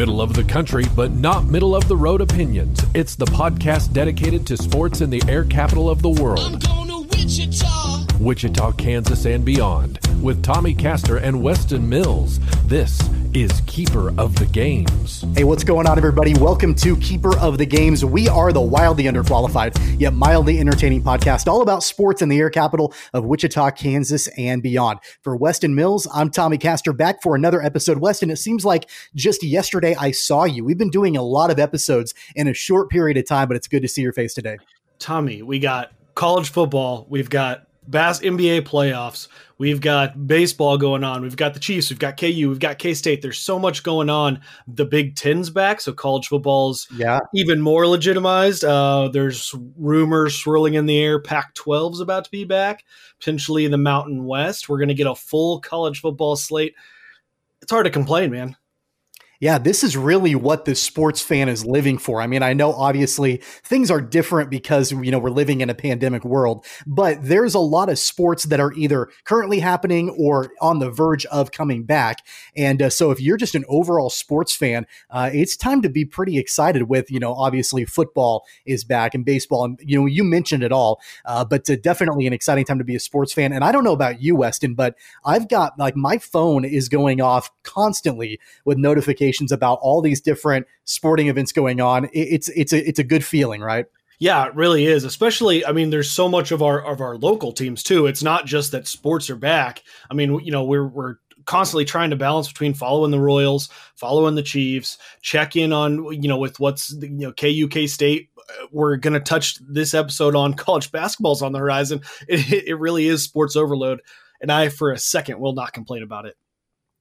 Middle of the country, but not middle of the road opinions. It's the podcast dedicated to sports in the air capital of the world. Wichita. Wichita, Kansas, and beyond. With Tommy Castor and Weston Mills. This is Keeper of the Games. Hey, what's going on, everybody? Welcome to Keeper of the Games. We are the wildly underqualified, yet mildly entertaining podcast all about sports in the air capital of Wichita, Kansas, and beyond. For Weston Mills, I'm Tommy Castor back for another episode. Weston, it seems like just yesterday I saw you. We've been doing a lot of episodes in a short period of time, but it's good to see your face today. Tommy, we got college football, we've got Bass NBA playoffs. We've got baseball going on. We've got the Chiefs. We've got KU. We've got K State. There's so much going on. The Big Ten's back, so college football's yeah even more legitimized. Uh, there's rumors swirling in the air. Pac-12's about to be back. Potentially the Mountain West. We're going to get a full college football slate. It's hard to complain, man yeah, this is really what the sports fan is living for. I mean, I know obviously things are different because, you know, we're living in a pandemic world, but there's a lot of sports that are either currently happening or on the verge of coming back. And uh, so if you're just an overall sports fan, uh, it's time to be pretty excited with, you know, obviously football is back and baseball. And, you know, you mentioned it all, uh, but definitely an exciting time to be a sports fan. And I don't know about you, Weston, but I've got like my phone is going off constantly with notifications notifications about all these different sporting events going on. It's it's a it's a good feeling, right? Yeah, it really is. Especially, I mean, there's so much of our of our local teams too. It's not just that sports are back. I mean, you know, we're we're constantly trying to balance between following the Royals, following the Chiefs, check in on you know with what's you know KUK State. Uh, we're going to touch this episode on college basketball's on the horizon. It, it really is sports overload, and I for a second will not complain about it.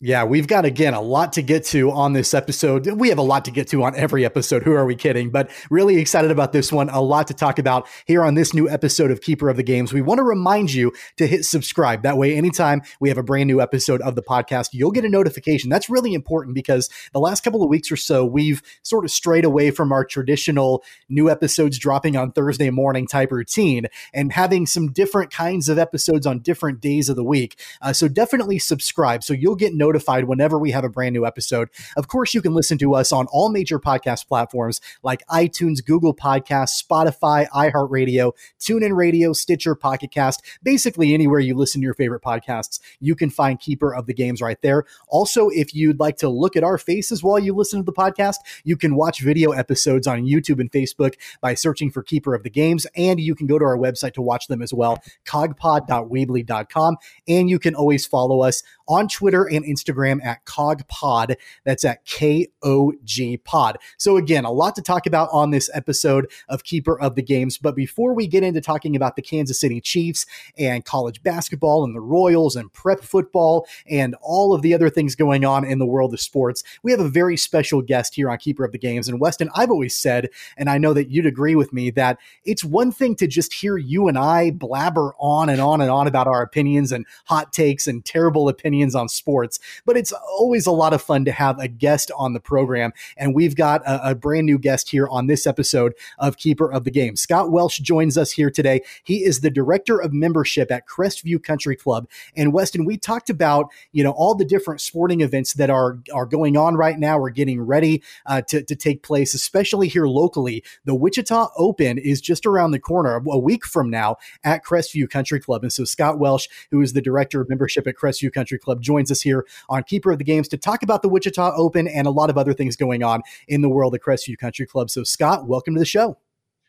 Yeah, we've got again a lot to get to on this episode. We have a lot to get to on every episode. Who are we kidding? But really excited about this one. A lot to talk about here on this new episode of Keeper of the Games. We want to remind you to hit subscribe. That way, anytime we have a brand new episode of the podcast, you'll get a notification. That's really important because the last couple of weeks or so, we've sort of strayed away from our traditional new episodes dropping on Thursday morning type routine and having some different kinds of episodes on different days of the week. Uh, so definitely subscribe so you'll get notified notified whenever we have a brand new episode. Of course, you can listen to us on all major podcast platforms like iTunes, Google Podcasts, Spotify, iHeartRadio, TuneIn Radio, Stitcher, Pocket Cast, basically anywhere you listen to your favorite podcasts, you can find Keeper of the Games right there. Also, if you'd like to look at our faces while you listen to the podcast, you can watch video episodes on YouTube and Facebook by searching for Keeper of the Games, and you can go to our website to watch them as well, kogpod.weebly.com, and you can always follow us on Twitter and Instagram at KOGPod. That's at K O G Pod. So, again, a lot to talk about on this episode of Keeper of the Games. But before we get into talking about the Kansas City Chiefs and college basketball and the Royals and prep football and all of the other things going on in the world of sports, we have a very special guest here on Keeper of the Games. And Weston, I've always said, and I know that you'd agree with me, that it's one thing to just hear you and I blabber on and on and on about our opinions and hot takes and terrible opinions on sports, but it's always a lot of fun to have a guest on the program. And we've got a, a brand new guest here on this episode of Keeper of the Game. Scott Welsh joins us here today. He is the director of membership at Crestview Country Club. And Weston, we talked about, you know, all the different sporting events that are, are going on right now or getting ready uh, to, to take place, especially here locally. The Wichita Open is just around the corner a week from now at Crestview Country Club. And so Scott Welsh, who is the director of membership at Crestview Country Club, Club joins us here on Keeper of the Games to talk about the Wichita Open and a lot of other things going on in the world of Crestview Country Club. So, Scott, welcome to the show.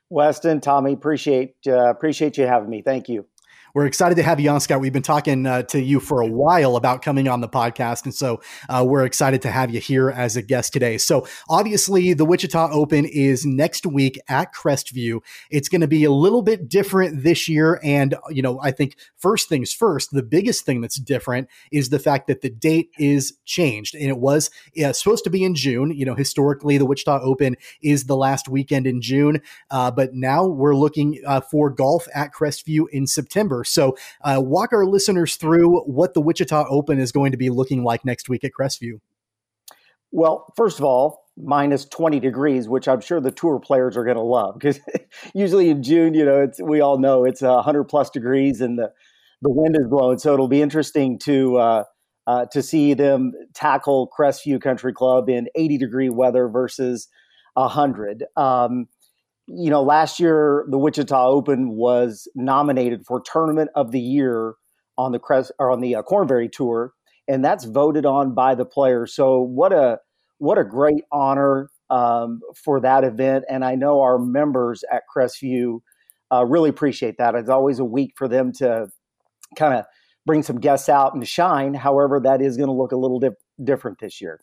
Weston, Tommy, appreciate uh, appreciate you having me. Thank you we're excited to have you on, Scott. We've been talking uh, to you for a while about coming on the podcast, and so uh, we're excited to have you here as a guest today. So, obviously, the Wichita Open is next week at Crestview. It's going to be a little bit different this year, and you know, I think first things first, the biggest thing that's different is the fact that the date is changed, and it was uh, supposed to be in June. You know, historically, the Wichita Open is the last weekend in June, uh, but now we're looking uh, for golf at Crestview in September. So, uh, walk our listeners through what the Wichita Open is going to be looking like next week at Crestview. Well, first of all, minus 20 degrees, which I'm sure the tour players are going to love because usually in June, you know, it's, we all know it's 100 plus degrees and the, the wind is blowing. So it'll be interesting to uh, uh, to see them tackle Crestview Country Club in 80 degree weather versus 100. Um, you know, last year the Wichita Open was nominated for Tournament of the Year on the Crest or on the uh, Korn Ferry Tour, and that's voted on by the players. So what a what a great honor um, for that event, and I know our members at Crestview uh, really appreciate that. It's always a week for them to kind of bring some guests out and shine. However, that is going to look a little different this year.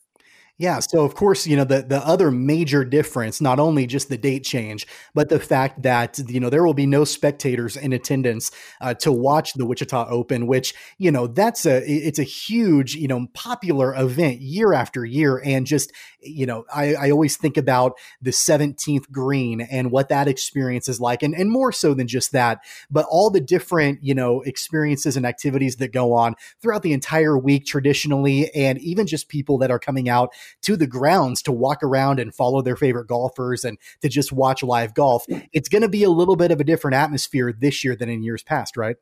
Yeah. So of course, you know, the, the other major difference, not only just the date change, but the fact that, you know, there will be no spectators in attendance uh, to watch the Wichita Open, which, you know, that's a, it's a huge, you know, popular event year after year. And just, you know, I, I always think about the 17th green and what that experience is like. And, and more so than just that, but all the different, you know, experiences and activities that go on throughout the entire week traditionally, and even just people that are coming out to the grounds to walk around and follow their favorite golfers and to just watch live golf. It's going to be a little bit of a different atmosphere this year than in years past, right?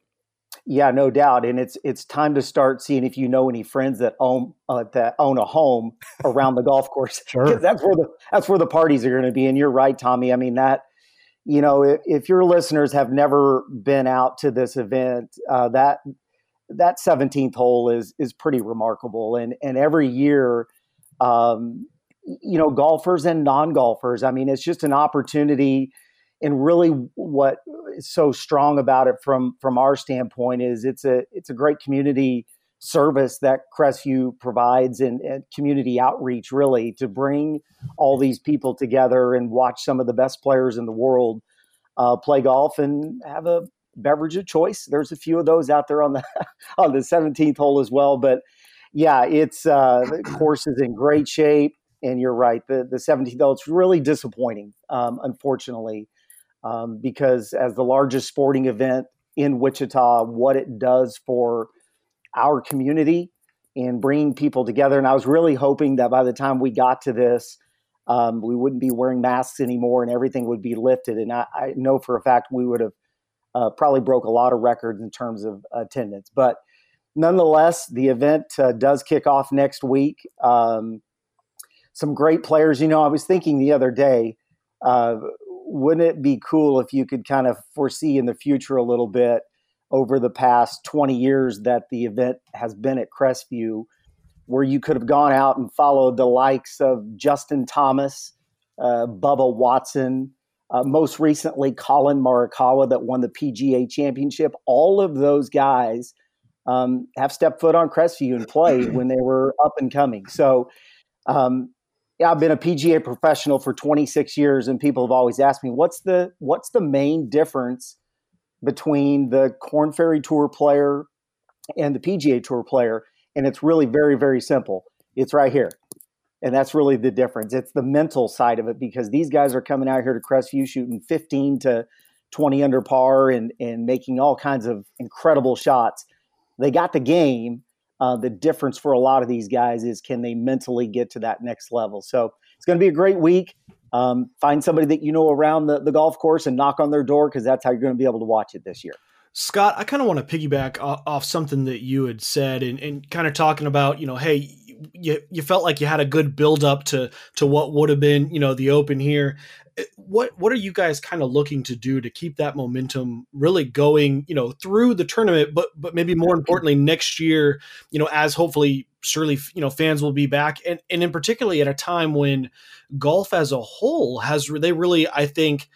Yeah, no doubt, and it's it's time to start seeing if you know any friends that own uh, that own a home around the golf course. Sure, that's where the that's where the parties are going to be. And you're right, Tommy. I mean that you know if, if your listeners have never been out to this event, uh, that that 17th hole is is pretty remarkable. And and every year um, you know, golfers and non golfers. I mean, it's just an opportunity. And really, what is so strong about it from from our standpoint is it's a it's a great community service that Crestview provides and, and, community outreach really to bring all these people together and watch some of the best players in the world uh, play golf and have a beverage of choice. There's a few of those out there on the on the 17th hole as well, but yeah, it's uh, the course is in great shape, and you're right. The the 17th though it's really disappointing, um, unfortunately, um, because as the largest sporting event in Wichita, what it does for our community and bringing people together. And I was really hoping that by the time we got to this, um, we wouldn't be wearing masks anymore and everything would be lifted. And I, I know for a fact we would have uh, probably broke a lot of records in terms of attendance. But nonetheless, the event uh, does kick off next week. Um, some great players. You know, I was thinking the other day, uh, wouldn't it be cool if you could kind of foresee in the future a little bit over the past 20 years that the event has been at Crestview, where you could have gone out and followed the likes of Justin Thomas, uh, Bubba Watson, uh, most recently Collin Morikawa that won the PGA Championship. All of those guys um, have stepped foot on Crestview and played when they were up and coming. So, um, yeah, I've been a PGA professional for 26 years, and people have always asked me, "What's the what's the main difference between the Korn Ferry Tour player and the PGA Tour player?" And it's really very very simple. It's right here, and that's really the difference. It's the mental side of it because these guys are coming out here to Crestview shooting 15 to 20 under par and and making all kinds of incredible shots they got the game. Uh, the difference for a lot of these guys is can they mentally get to that next level? So it's going to be a great week. Um, find somebody that you know around the, the golf course and knock on their door because that's how you're going to be able to watch it this year. Scott, I kind of want to piggyback off something that you had said and, and kind of talking about, you know, hey, you, you felt like you had a good build up to to what would have been, you know, the open here. Uh, what what are you guys kind of looking to do to keep that momentum really going you know through the tournament but but maybe more importantly next year you know as hopefully surely you know fans will be back? And and in particularly at a time when golf as a whole has they really i think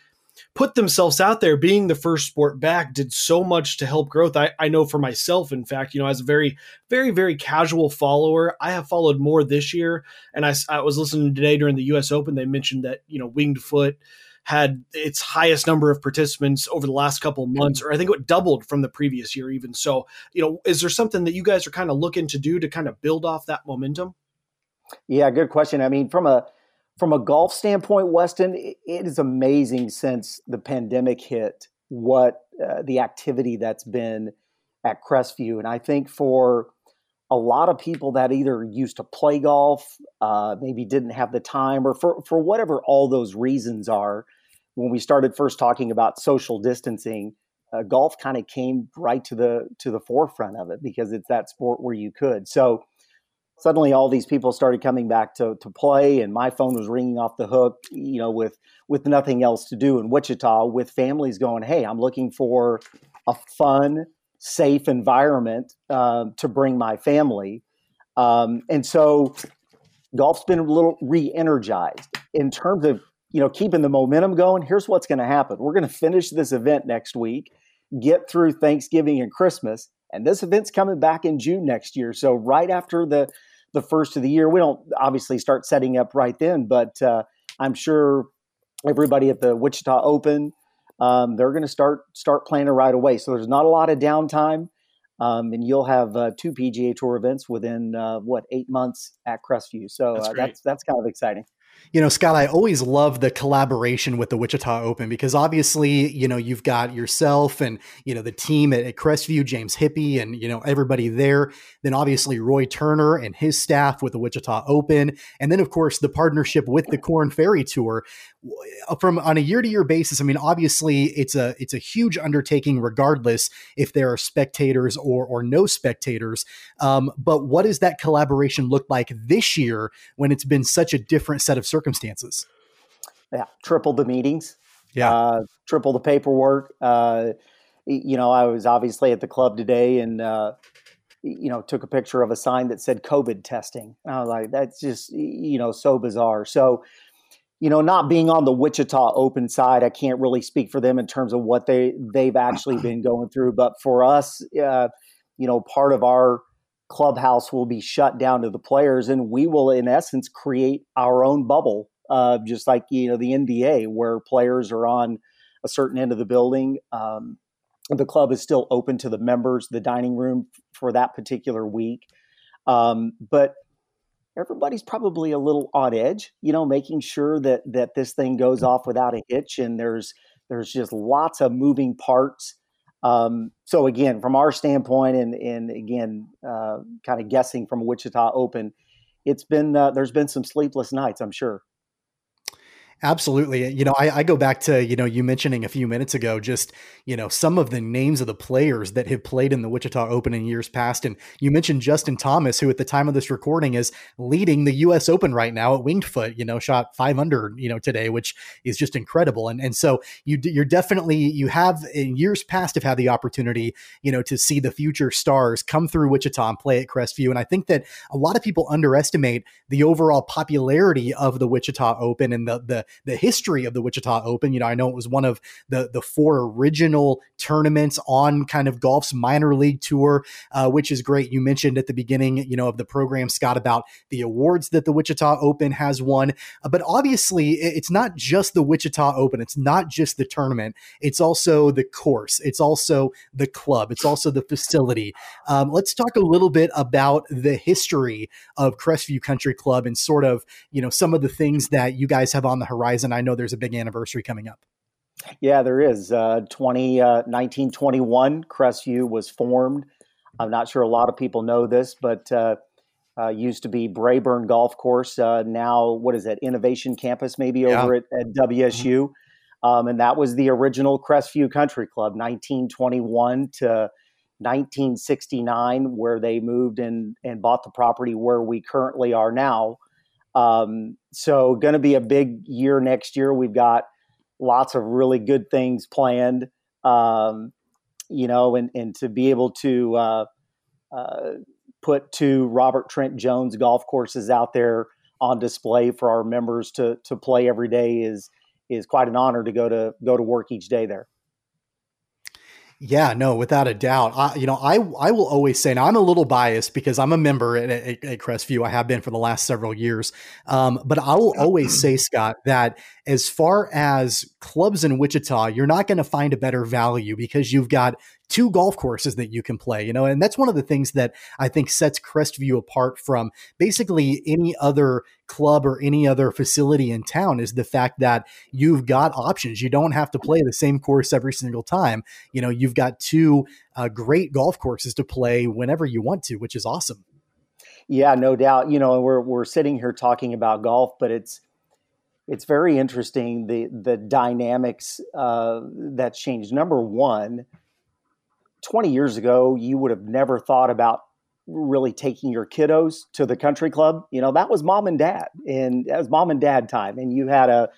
put themselves out there being the first sport back did so much to help growth. I, I know for myself in fact you know as a very very very casual follower i have followed more this year. And i, I was listening today during the us open they mentioned that you know winged foot had its highest number of participants over the last couple months or i think it doubled from the previous year even. So you know is there something that you guys are kind of looking to do to kind of build off that momentum? Yeah good question. I mean from a from a golf standpoint, Weston, it is amazing since the pandemic hit what uh, the activity that's been at Crestview. And I think for a lot of people that either used to play golf, uh, maybe didn't have the time, or for, for whatever all those reasons are, when we started first talking about social distancing, uh, golf kind of came right to the to the forefront of it because it's that sport where you could. So suddenly all these people started coming back to, to play and my phone was ringing off the hook you know with with nothing else to do in wichita with families going hey i'm looking for a fun safe environment uh, to bring my family. Um, and so golf's been a little re-energized in terms of you know keeping the momentum going. Here's what's going to happen. We're going to finish this event next week get through thanksgiving and christmas and this event's coming back in june next year. So right after the the first of the year. We don't obviously start setting up right then, but uh, I'm sure everybody at the Wichita Open um, they're going to start start planning right away. So there's not a lot of downtime, um, and you'll have uh, two PGA Tour events within uh, what eight months at Crestview. So that's, uh, that's that's kind of exciting you know, Scott, I always love the collaboration with the Wichita Open because obviously, you know, you've got yourself and, you know, the team at, at, Crestview, James Hippie, and, you know, everybody there. Then obviously Roy Turner and his staff with the Wichita Open. And then, of course, the partnership with the Korn Ferry Tour from on a year to year basis. I mean, obviously, it's a it's a huge undertaking, regardless if there are spectators or or no spectators. Um, but what does that collaboration look like this year when it's been such a different set of circumstances. Yeah, triple the meetings. Yeah, uh, triple the paperwork. Uh, you know, I was obviously at the club today and uh, you know took a picture of a sign that said COVID testing. I was like, that's just you know so bizarre. So you know, not being on the Wichita Open side, I can't really speak for them in terms of what they they've actually been going through. But for us, uh, you know, part of our clubhouse will be shut down to the players and we will in essence create our own bubble uh, just like you know the nba where players are on a certain end of the building um, the club is still open to the members the dining room for that particular week um, but everybody's probably a little on edge you know making sure that that this thing goes off without a hitch and there's there's just lots of moving parts um, so again, from our standpoint, and and again, uh, kind of guessing from Wichita Open, it's been uh, there's been some sleepless nights, I'm sure. Absolutely. You know, I, I, go back to, you know, you mentioning a few minutes ago, just, you know, some of the names of the players that have played in the Wichita Open in years past. And you mentioned Justin Thomas, who at the time of this recording is leading the U.S. Open right now at Winged Foot, you know, shot five under, you know, today, which is just incredible. And, and so you, you're definitely, you have in years past have had the opportunity, you know, to see the future stars come through Wichita and play at Crestview. And I think that a lot of people underestimate the overall popularity of the Wichita Open and the, the, the history of the Wichita Open. You know, I know it was one of the the four original tournaments on kind of golf's minor league tour, uh, which is great. You mentioned at the beginning, you know, of the program, Scott, about the awards that the Wichita Open has won. Uh, but obviously, it's not just the Wichita Open. It's not just the tournament. It's also the course. It's also the club. It's also the facility. Um, let's talk a little bit about the history of Crestview Country Club and sort of, you know, some of the things that you guys have on the horizon. I know there's a big anniversary coming up. Yeah, there is. Uh, 20, uh, 1921, Crestview was formed. I'm not sure a lot of people know this, but uh, uh, used to be Braeburn Golf Course. Uh, now, what is that? Innovation Campus, maybe yeah. over at, at WSU. Mm-hmm. Um, and that was the original Crestview Country Club, 1921 to 1969, where they moved and, and bought the property where we currently are now. Um, so, going to be a big year next year. We've got lots of really good things planned, um, you know, and, and to be able to uh, uh, put two Robert Trent Jones golf courses out there on display for our members to to play every day is is quite an honor to go to go to work each day there. Yeah, no, without a doubt. I, you know, I I will always say, now I'm a little biased because I'm a member at, at, at Crestview. I have been for the last several years. Um, but I will always say, Scott, that as far as clubs in Wichita, you're not going to find a better value because you've got two golf courses that you can play, you know, and that's one of the things that I think sets Crestview apart from basically any other club or any other facility in town is the fact that you've got options. You don't have to play the same course every single time. You know, you've got two uh, great golf courses to play whenever you want to, which is awesome. Yeah, no doubt. You know, we're we're sitting here talking about golf, but it's it's very interesting the the dynamics uh, that's changed. Number one, 20 years ago, you would have never thought about really taking your kiddos to the country club, you know, that was mom and dad, and that was mom and dad time, and you had a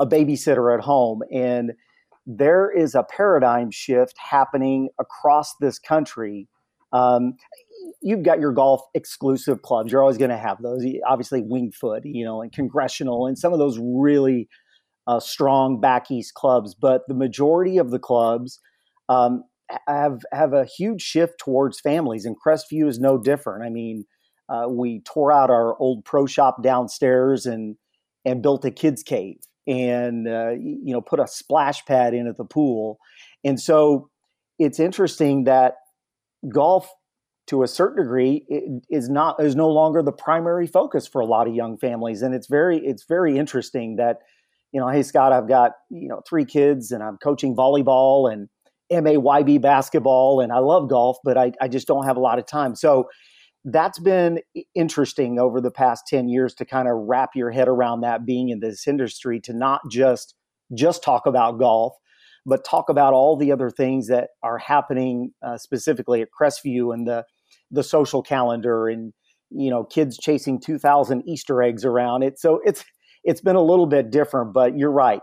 a babysitter at home, and there is a paradigm shift happening across this country. Um, you've got your golf exclusive clubs. You're always going to have those. Obviously, Winged Foot, you know, and Congressional, and some of those really uh, strong back east clubs. But the majority of the clubs um, have have a huge shift towards families, and Crestview is no different. I mean, uh, we tore out our old pro shop downstairs and and built a kids cave, and uh, you know put a splash pad in at the pool, and so it's interesting that golf to a certain degree is not is no longer the primary focus for a lot of young families. And it's very it's very interesting that you know hey scott i've got you know three kids and i'm coaching volleyball and mayb basketball and i love golf but I, I just don't have a lot of time. So that's been interesting over the past 10 years to kind of wrap your head around that being in this industry to not just just talk about golf but talk about all the other things that are happening uh, specifically at crestview and the the social calendar and you know kids chasing 2000 easter eggs around. It so it's it's been a little bit different but you're right.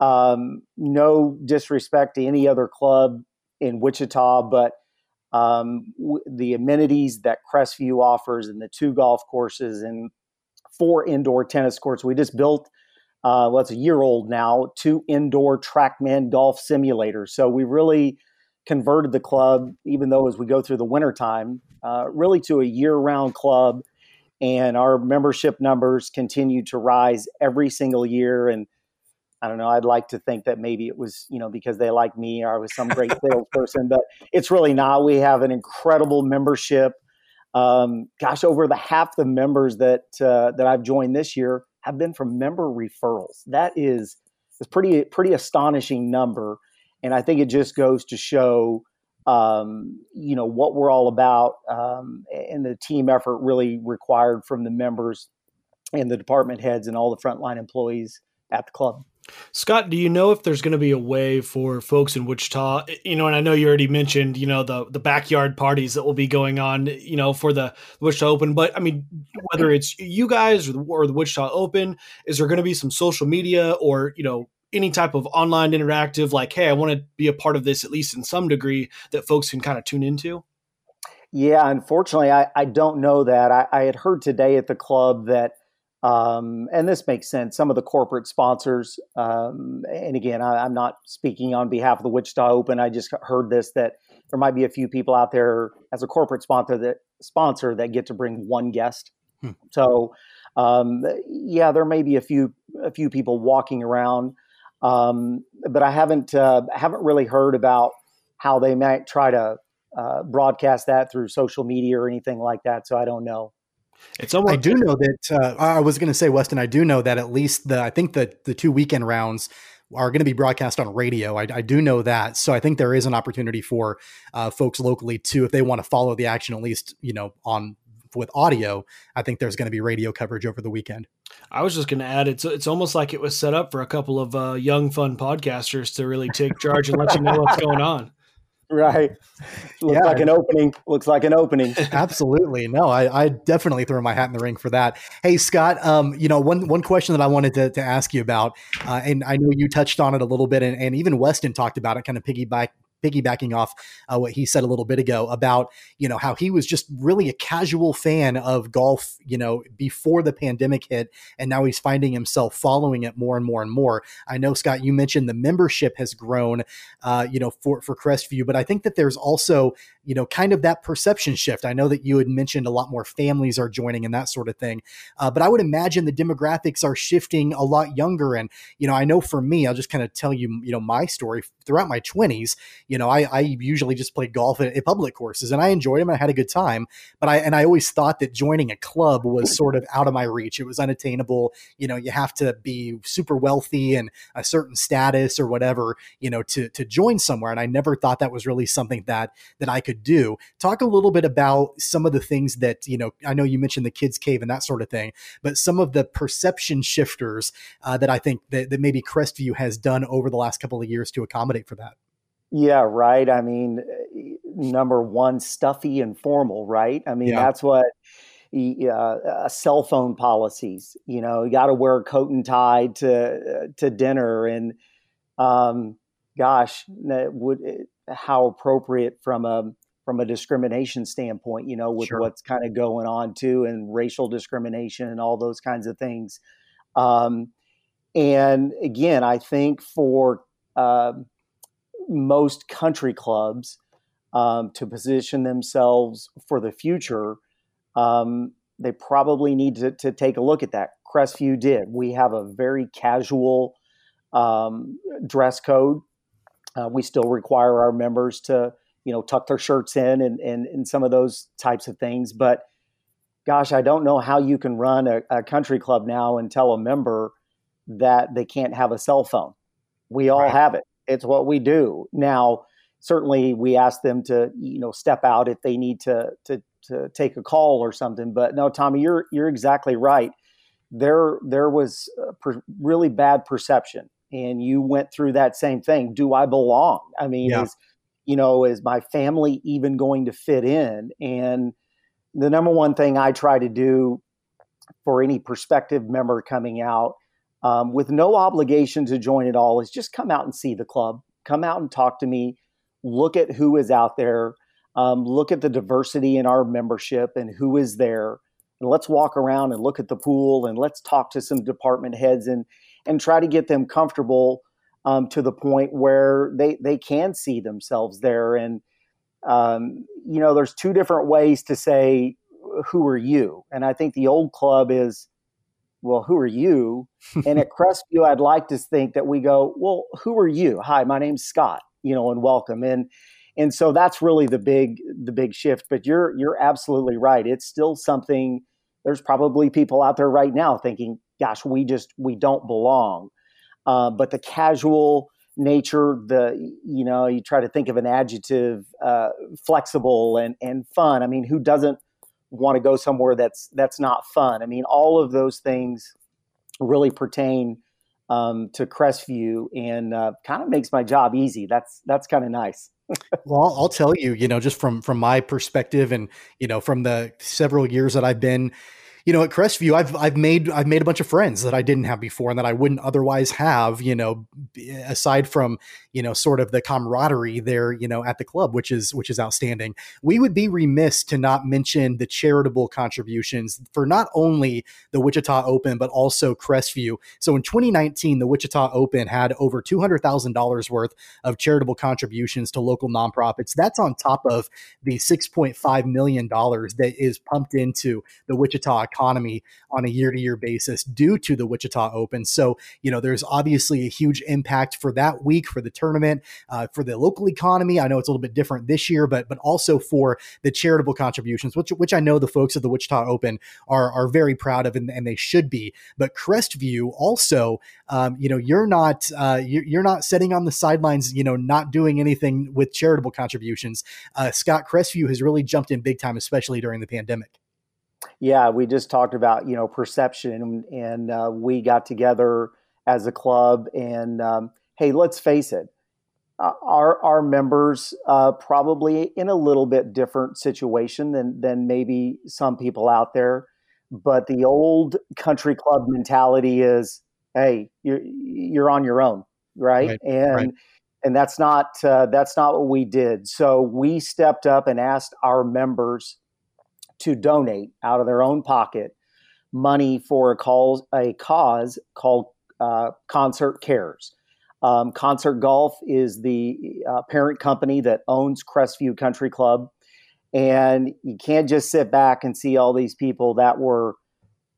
Um, no disrespect to any other club in wichita but um, w- the amenities that crestview offers and the two golf courses and four indoor tennis courts we just built uh, well it's a year old now two indoor trackman golf simulators. So we really converted the club, even though as we go through the wintertime, uh, really to a year round club. And our membership numbers continue to rise every single year. And I don't know, I'd like to think that maybe it was, you know, because they like me or I was some great salesperson, but it's really not. We have an incredible membership. Um, gosh, over the half the members that uh, that I've joined this year have been from member referrals. That is is pretty pretty astonishing number. And I think it just goes to show, um, you know, what we're all about um, and the team effort really required from the members and the department heads and all the frontline employees at the club. Scott, do you know if there's going to be a way for folks in Wichita, you know, and I know you already mentioned, you know, the the backyard parties that will be going on, you know, for the Wichita Open, but I mean, whether it's you guys or the, or the Wichita Open, is there going to be some social media or, you know, any type of online interactive like hey i want to be a part of this at least in some degree that folks can kind of tune into? Yeah unfortunately i, I don't know that. I, I, had heard today at the club that um, and this makes sense some of the corporate sponsors um, and again I, am not speaking on behalf of the wichita open. I just heard this that there might be a few people out there as a corporate sponsor that sponsor that get to bring one guest. Hmm. so um, yeah there may be a few a few people walking around um, but I haven't uh, haven't really heard about how they might try to uh, broadcast that through social media or anything like that. So I don't know. It's almost- I do know that uh, I was going to say, Weston. I do know that at least the I think that the two weekend rounds are going to be broadcast on radio. I, I, do know that, so I think there is an opportunity for uh, folks locally too, if they want to follow the action, at least you know on with audio. I think there's going to be radio coverage over the weekend. I was just going to add it's it's almost like it was set up for a couple of uh, young fun podcasters to really take charge and let you know what's going on. Right. Looks yeah. like an opening. Looks like an opening. Absolutely. No, I, I, definitely throw my hat in the ring for that. Hey, Scott, um, you know, one, one question that I wanted to, to ask you about, uh, and I know you touched on it a little bit and, and even Weston talked about it, kind of piggyback, piggybacking off uh, what he said a little bit ago about you know how he was just really a casual fan of golf you know before the pandemic hit and now he's finding himself following it more and more and more. I know scott you mentioned the membership has grown uh, you know for for crestview but i think that there's also you know kind of that perception shift. I know that you had mentioned a lot more families are joining and that sort of thing uh, but i would imagine the demographics are shifting a lot younger and you know i know for me i'll just kind of tell you you know my story throughout my 20s you know, I, I usually just play golf at, at, public courses and I enjoyed them. I had a good time, but I, and I always thought that joining a club was sort of out of my reach. It was unattainable. You know, you have to be super wealthy and a certain status or whatever, you know, to, to join somewhere. And I never thought that was really something that, that I could do. Talk a little bit about some of the things that, you know, I know you mentioned the kids cave and that sort of thing, but some of the perception shifters uh, that I think that, that maybe Crestview has done over the last couple of years to accommodate for that. Yeah, right. I mean, number one, stuffy and formal, right? I mean, yeah. that's what uh, uh, cell phone policies. You know, you got to wear a coat and tie to to dinner, and um, gosh, would how appropriate from a from a discrimination standpoint, you know, with sure. what's kind of going on too, and racial discrimination and all those kinds of things. Um, and again, I think for uh, most country clubs um, to position themselves for the future, um, they probably need to, to, take a look at that. Crestview did. We have a very casual um, dress code. Uh, we still require our members to, you know, tuck their shirts in and, and, and some of those types of things. But gosh, I don't know how you can run a, a country club now and tell a member that they can't have a cell phone. We all right. have it. It's what we do. Now, certainly we ask them to, you know, step out if they need to, to to take a call or something. But no, Tommy, you're you're exactly right. There there was per, really bad perception, and you went through that same thing. Do I belong? I mean, yeah. is you know, is my family even going to fit in? And the number one thing I try to do for any prospective member coming out um, with no obligation to join at all is just come out and see the club, come out and talk to me, look at who is out there. Um, look at the diversity in our membership and who is there. And let's walk around and look at the pool and let's talk to some department heads and and try to get them comfortable um, to the point where they they can see themselves there. And um, you know there's two different ways to say who are you? And i think the old club is well who are you? And at crestview i'd like to think that we go well who are you? Hi my name's scott you know and welcome. And and so that's really the big the big shift. But you're you're absolutely right. It's still something there's probably people out there right now thinking gosh we just we don't belong. Uh, but the casual nature the you know you try to think of an adjective uh, flexible and and fun. I mean who doesn't want to go somewhere that's that's not fun. I mean all of those things really pertain um, to crestview and uh, kind of makes my job easy. That's that's kind of nice. Well, I'll tell you, you know, just from from my perspective, and you know, from the several years that I've been you know, at Crestview, I've I've made I've made a bunch of friends that I didn't have before and that I wouldn't otherwise have. You know, aside from you know sort of the camaraderie there, you know, at the club, which is which is outstanding. We would be remiss to not mention the charitable contributions for not only the Wichita Open but also Crestview. So in 2019, the Wichita Open had over two hundred thousand dollars worth of charitable contributions to local nonprofits. That's on top of the 6.5 million dollars that is pumped into the Wichita economy on a year to year basis due to the Wichita Open. So, you know, there's obviously a huge impact for that week, for the tournament, uh, for the local economy. I know it's a little bit different this year, but but also for the charitable contributions, which which I know the folks at the Wichita Open are are very proud of, and, and they should be. But Crestview also, um, you know, you're not uh, you're, you're not sitting on the sidelines, you know, not doing anything with charitable contributions. Uh, Scott Crestview has really jumped in big time, especially during the pandemic. Yeah, we just talked about you know perception, and uh, we got together as a club, and um, hey, let's face it, uh, our our members uh, probably in a little bit different situation than than maybe some people out there, but the old country club mentality is, hey, you're you're on your own, right? right and right. and that's not uh, that's not what we did. So we stepped up and asked our members to donate out of their own pocket money for a, call, a cause called uh, Concert Cares. Um, Concert Golf is the uh, parent company that owns Crestview Country Club. And you can't just sit back and see all these people that were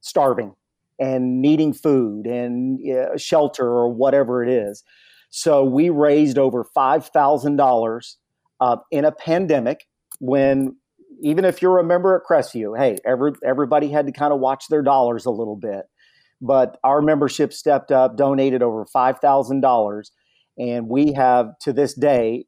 starving and needing food and uh, shelter or whatever it is. So we raised over $5,000 uh, in a pandemic when even if you're a member at Crestview, hey, every, everybody had to kind of watch their dollars a little bit. But our membership stepped up, donated over $5,000. And we have to this day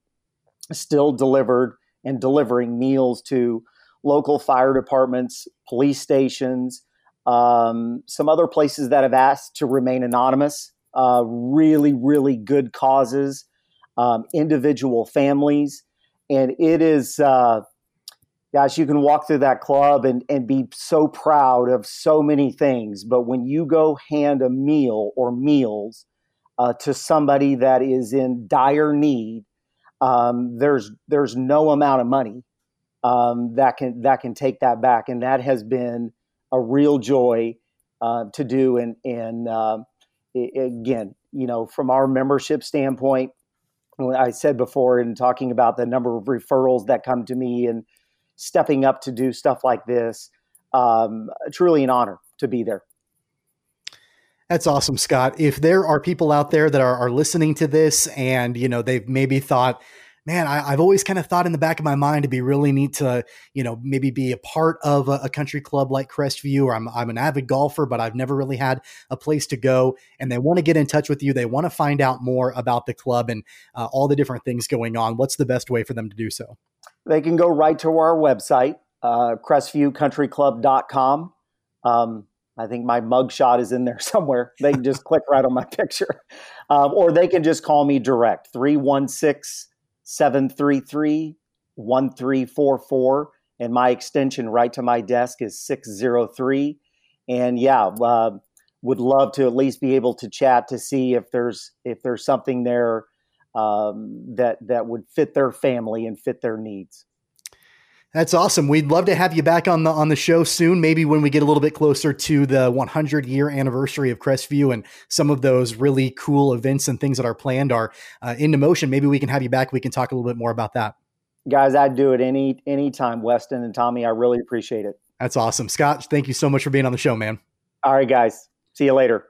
still delivered and delivering meals to local fire departments, police stations, um, some other places that have asked to remain anonymous. Uh, really, really good causes, um, individual families and it is. Uh, gosh, you can walk through that club and, and be so proud of so many things. But when you go hand a meal or meals uh, to somebody that is in dire need, um, there's there's no amount of money um, that can that can take that back, and that has been a real joy uh, to do. And and uh, again, you know, from our membership standpoint, I said before in talking about the number of referrals that come to me and stepping up to do stuff like this, um, truly an honor to be there. That's awesome, Scott. If there are people out there that are, are listening to this and, you know, they've maybe thought, man, I, have always kind of thought in the back of my mind to be really neat to, you know, maybe be a part of a, a, country club like Crestview, or I'm, I'm an avid golfer, but I've never really had a place to go. And they want to get in touch with you. They want to find out more about the club and uh, all the different things going on. What's the best way for them to do so? They can go right to our website, uh, crestview.countryclub.com. Um, I think my mugshot is in there somewhere. They can just click right on my picture. Um, or they can just call me direct, 316 733 1344. And my extension right to my desk is 603. And yeah, uh, would love to at least be able to chat to see if there's if there's something there um, that that would fit their family and fit their needs. That's awesome. We'd love to have you back on the on the show soon. Maybe when we get a little bit closer to the 100 year anniversary of Crestview and some of those really cool events and things that are planned are uh, into motion. Maybe we can have you back. We can talk a little bit more about that. Guys, I'd do it any any time. Weston and Tommy. I really appreciate it. That's awesome, Scott. Thank you so much for being on the show, man. All right, guys. See you later.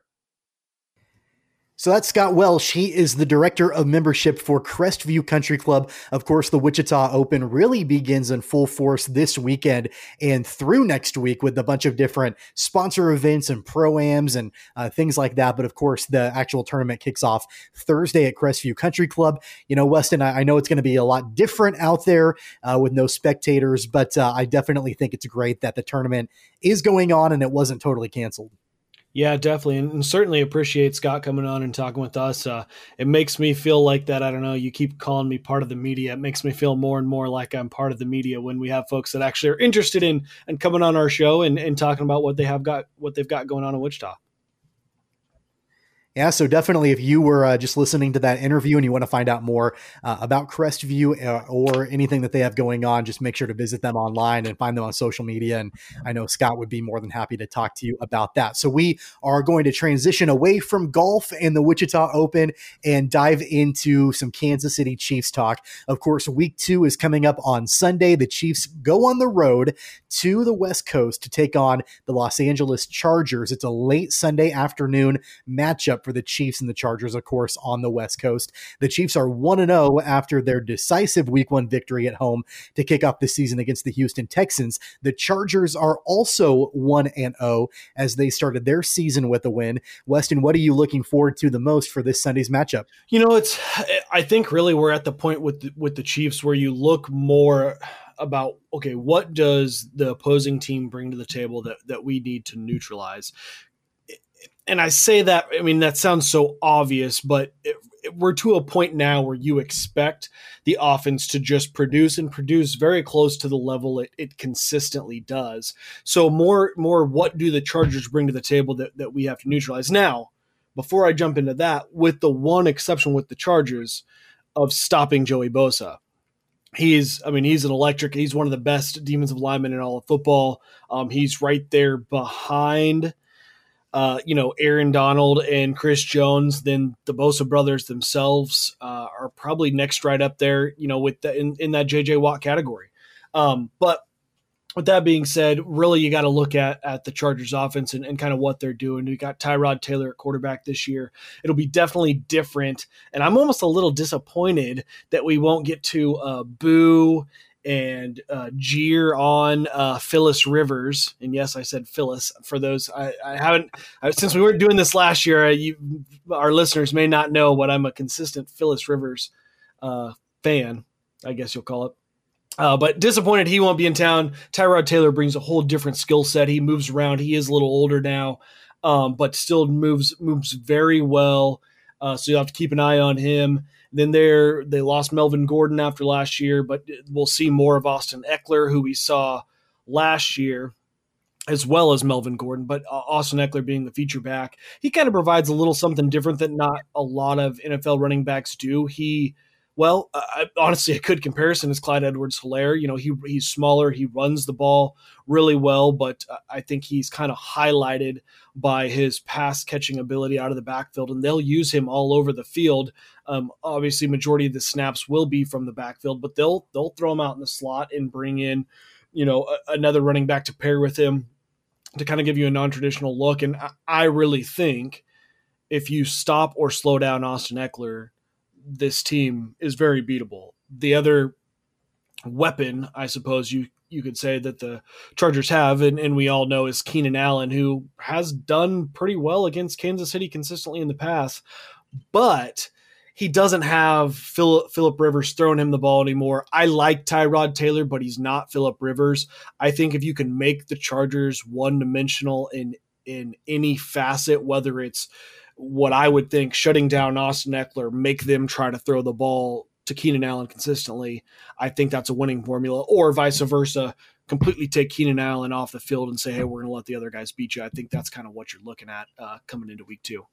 So that's Scott Welsh. He is the director of membership for Crestview Country Club. Of course, the Wichita Open really begins in full force this weekend and through next week with a bunch of different sponsor events and pro-ams and uh, things like that. But of course, the actual tournament kicks off Thursday at Crestview Country Club. You know, Weston, I, I know it's going to be a lot different out there uh, with no spectators, but uh, I definitely think it's great that the tournament is going on and it wasn't totally canceled. Yeah, definitely, and, and, certainly appreciate Scott coming on and talking with us. Uh, it makes me feel like that. I don't know. You keep calling me part of the media. It makes me feel more and more like I'm part of the media when we have folks that actually are interested in and coming on our show and, and talking about what they have got, what they've got going on in Wichita. Yeah, so definitely, if you were uh, just listening to that interview and you want to find out more uh, about Crestview uh, or anything that they have going on, just make sure to visit them online and find them on social media. And I know Scott would be more than happy to talk to you about that. So we are going to transition away from golf and the Wichita Open and dive into some Kansas City Chiefs talk. Of course, week two is coming up on Sunday. The Chiefs go on the road to the West Coast to take on the Los Angeles Chargers. It's a late Sunday afternoon matchup for the Chiefs and the Chargers, of course, on the West Coast. The Chiefs are 1 0 after their decisive week one victory at home to kick off the season against the Houston Texans. The Chargers are also 1 0 as they started their season with a win. Weston, what are you looking forward to the most for this Sunday's matchup? You know, it's, I think really we're at the point with the, with the Chiefs where you look more about okay what does the opposing team bring to the table that that we need to neutralize and I say that, I mean, that sounds so obvious, but it, it, we're to a point now where you expect the offense to just produce and produce very close to the level it, it consistently does. So more, more, what do the Chargers bring to the table that, that we have to neutralize? Now, before I jump into that, with the one exception with the Chargers of stopping Joey Bosa. He's, I mean, he's an electric. He's one of the best demons of linemen in all of football. Um, he's right there behind – uh, you know, Aaron Donald and Chris Jones, then the Bosa brothers themselves uh, are probably next right up there, you know, with the, in, in that JJ Watt category. Um, but with that being said, really you got to look at at the Chargers offense and, and kind of what they're doing. We got Tyrod Taylor at quarterback this year. It'll be definitely different. And I'm almost a little disappointed that we won't get to uh, boo and uh, jeer on uh, Phyllis Rivers. And yes, I said Phyllis. For those I, I haven't I, since we weren't doing this last year, uh, you, our listeners may not know, but I'm a consistent Phyllis Rivers uh, fan. I guess you'll call it. Uh, but disappointed he won't be in town. Tyrod Taylor brings a whole different skill set. He moves around. He is a little older now, um, but still moves moves very well. Uh, so you'll have to keep an eye on him. Then they they lost Melvin Gordon after last year, but we'll see more of Austin Ekeler, who we saw last year, as well as Melvin Gordon. But uh, Austin Ekeler being the feature back, he kind of provides a little something different that not a lot of NFL running backs do. He well, honestly, a good comparison is Clyde Edwards Helaire. You know, he he's smaller, he runs the ball really well, but uh, I think he's kind of highlighted by his pass catching ability out of the backfield, and they'll use him all over the field. Um, obviously, majority of the snaps will be from the backfield, but they'll they'll throw him out in the slot and bring in, you know, a, another running back to pair with him to kind of give you a non traditional look. And I, I really think if you stop or slow down Austin Ekeler, this team is very beatable. The other weapon, I suppose you you could say that the Chargers have, and, and we all know is Keenan Allen, who has done pretty well against Kansas City consistently in the past, but he doesn't have Philip, Philip Rivers throwing him the ball anymore. I like Tyrod Taylor, but he's not Philip Rivers. I think if you can make the Chargers one dimensional in in any facet, whether it's what I would think shutting down Austin Ekeler, make them try to throw the ball to Keenan Allen consistently. I think that's a winning formula, or vice versa, completely take Keenan Allen off the field and say, hey, we're going to let the other guys beat you. I think that's kind of what you're looking at uh, coming into week two.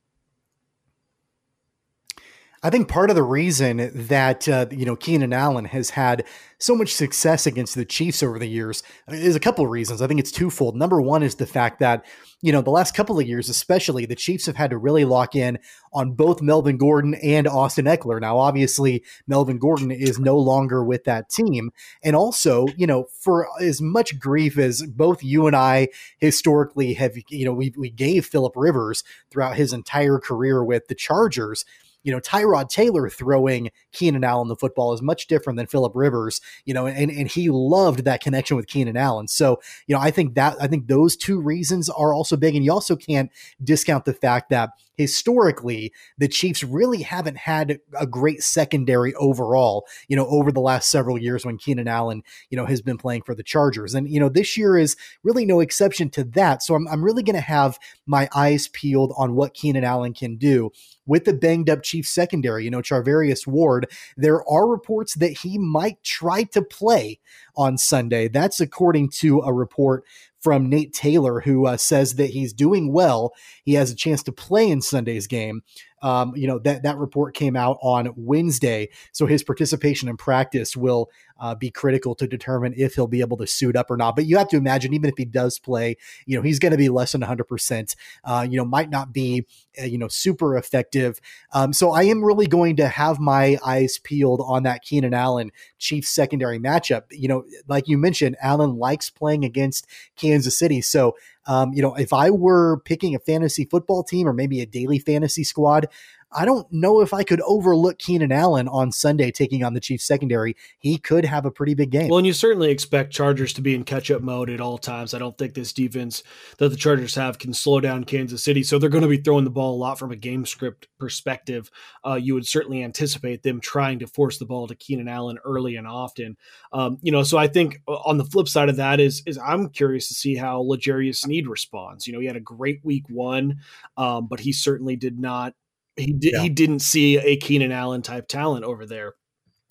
I think part of the reason that uh, you know Keenan Allen has had so much success against the Chiefs over the years is a couple of reasons. I think it's twofold. Number one is the fact that you know the last couple of years, especially the Chiefs have had to really lock in on both Melvin Gordon and Austin Ekeler. Now, obviously, Melvin Gordon is no longer with that team, and also you know for as much grief as both you and I historically have, you know, we we gave Philip Rivers throughout his entire career with the Chargers you know, Tyrod Taylor throwing Keenan Allen the football is much different than Philip Rivers, you know, and, and he loved that connection with Keenan Allen. So, you know, I think that, I think those two reasons are also big. And you also can't discount the fact that historically, the Chiefs really haven't had a great secondary overall, you know, over the last several years when Keenan Allen, you know, has been playing for the Chargers. And, you know, this year is really no exception to that. So I'm, I'm really going to have my eyes peeled on what Keenan Allen can do with the banged up Chiefs secondary. You know, Charvarius Ward, there are reports that he might try to play on Sunday. That's according to a report from Nate Taylor, who uh, says that he's doing well. He has a chance to play in Sunday's game. Um, you know that that report came out on Wednesday, so his participation in practice will uh, be critical to determine if he'll be able to suit up or not. But you have to imagine, even if he does play, you know he's going to be less than 100. Uh, percent You know, might not be uh, you know super effective. Um, so I am really going to have my eyes peeled on that Keenan Allen Chiefs secondary matchup. You know, like you mentioned, Allen likes playing against Kansas City, so um, you know, if I were picking a fantasy football team or maybe a daily fantasy squad, I don't know if I could overlook Keenan Allen on Sunday taking on the Chiefs secondary. He could have a pretty big game. Well, and you certainly expect Chargers to be in catch up mode at all times. I don't think this defense that the Chargers have can slow down Kansas City. So they're going to be throwing the ball a lot from a game script perspective. Uh, you would certainly anticipate them trying to force the ball to Keenan Allen early and often. Um, you know, so I think uh, on the flip side of that is is I'm curious to see how L'Jarius Sneed responds. You know, he had a great week one, um, but he certainly did not he did, yeah. he didn't see a Keenan Allen type talent over there.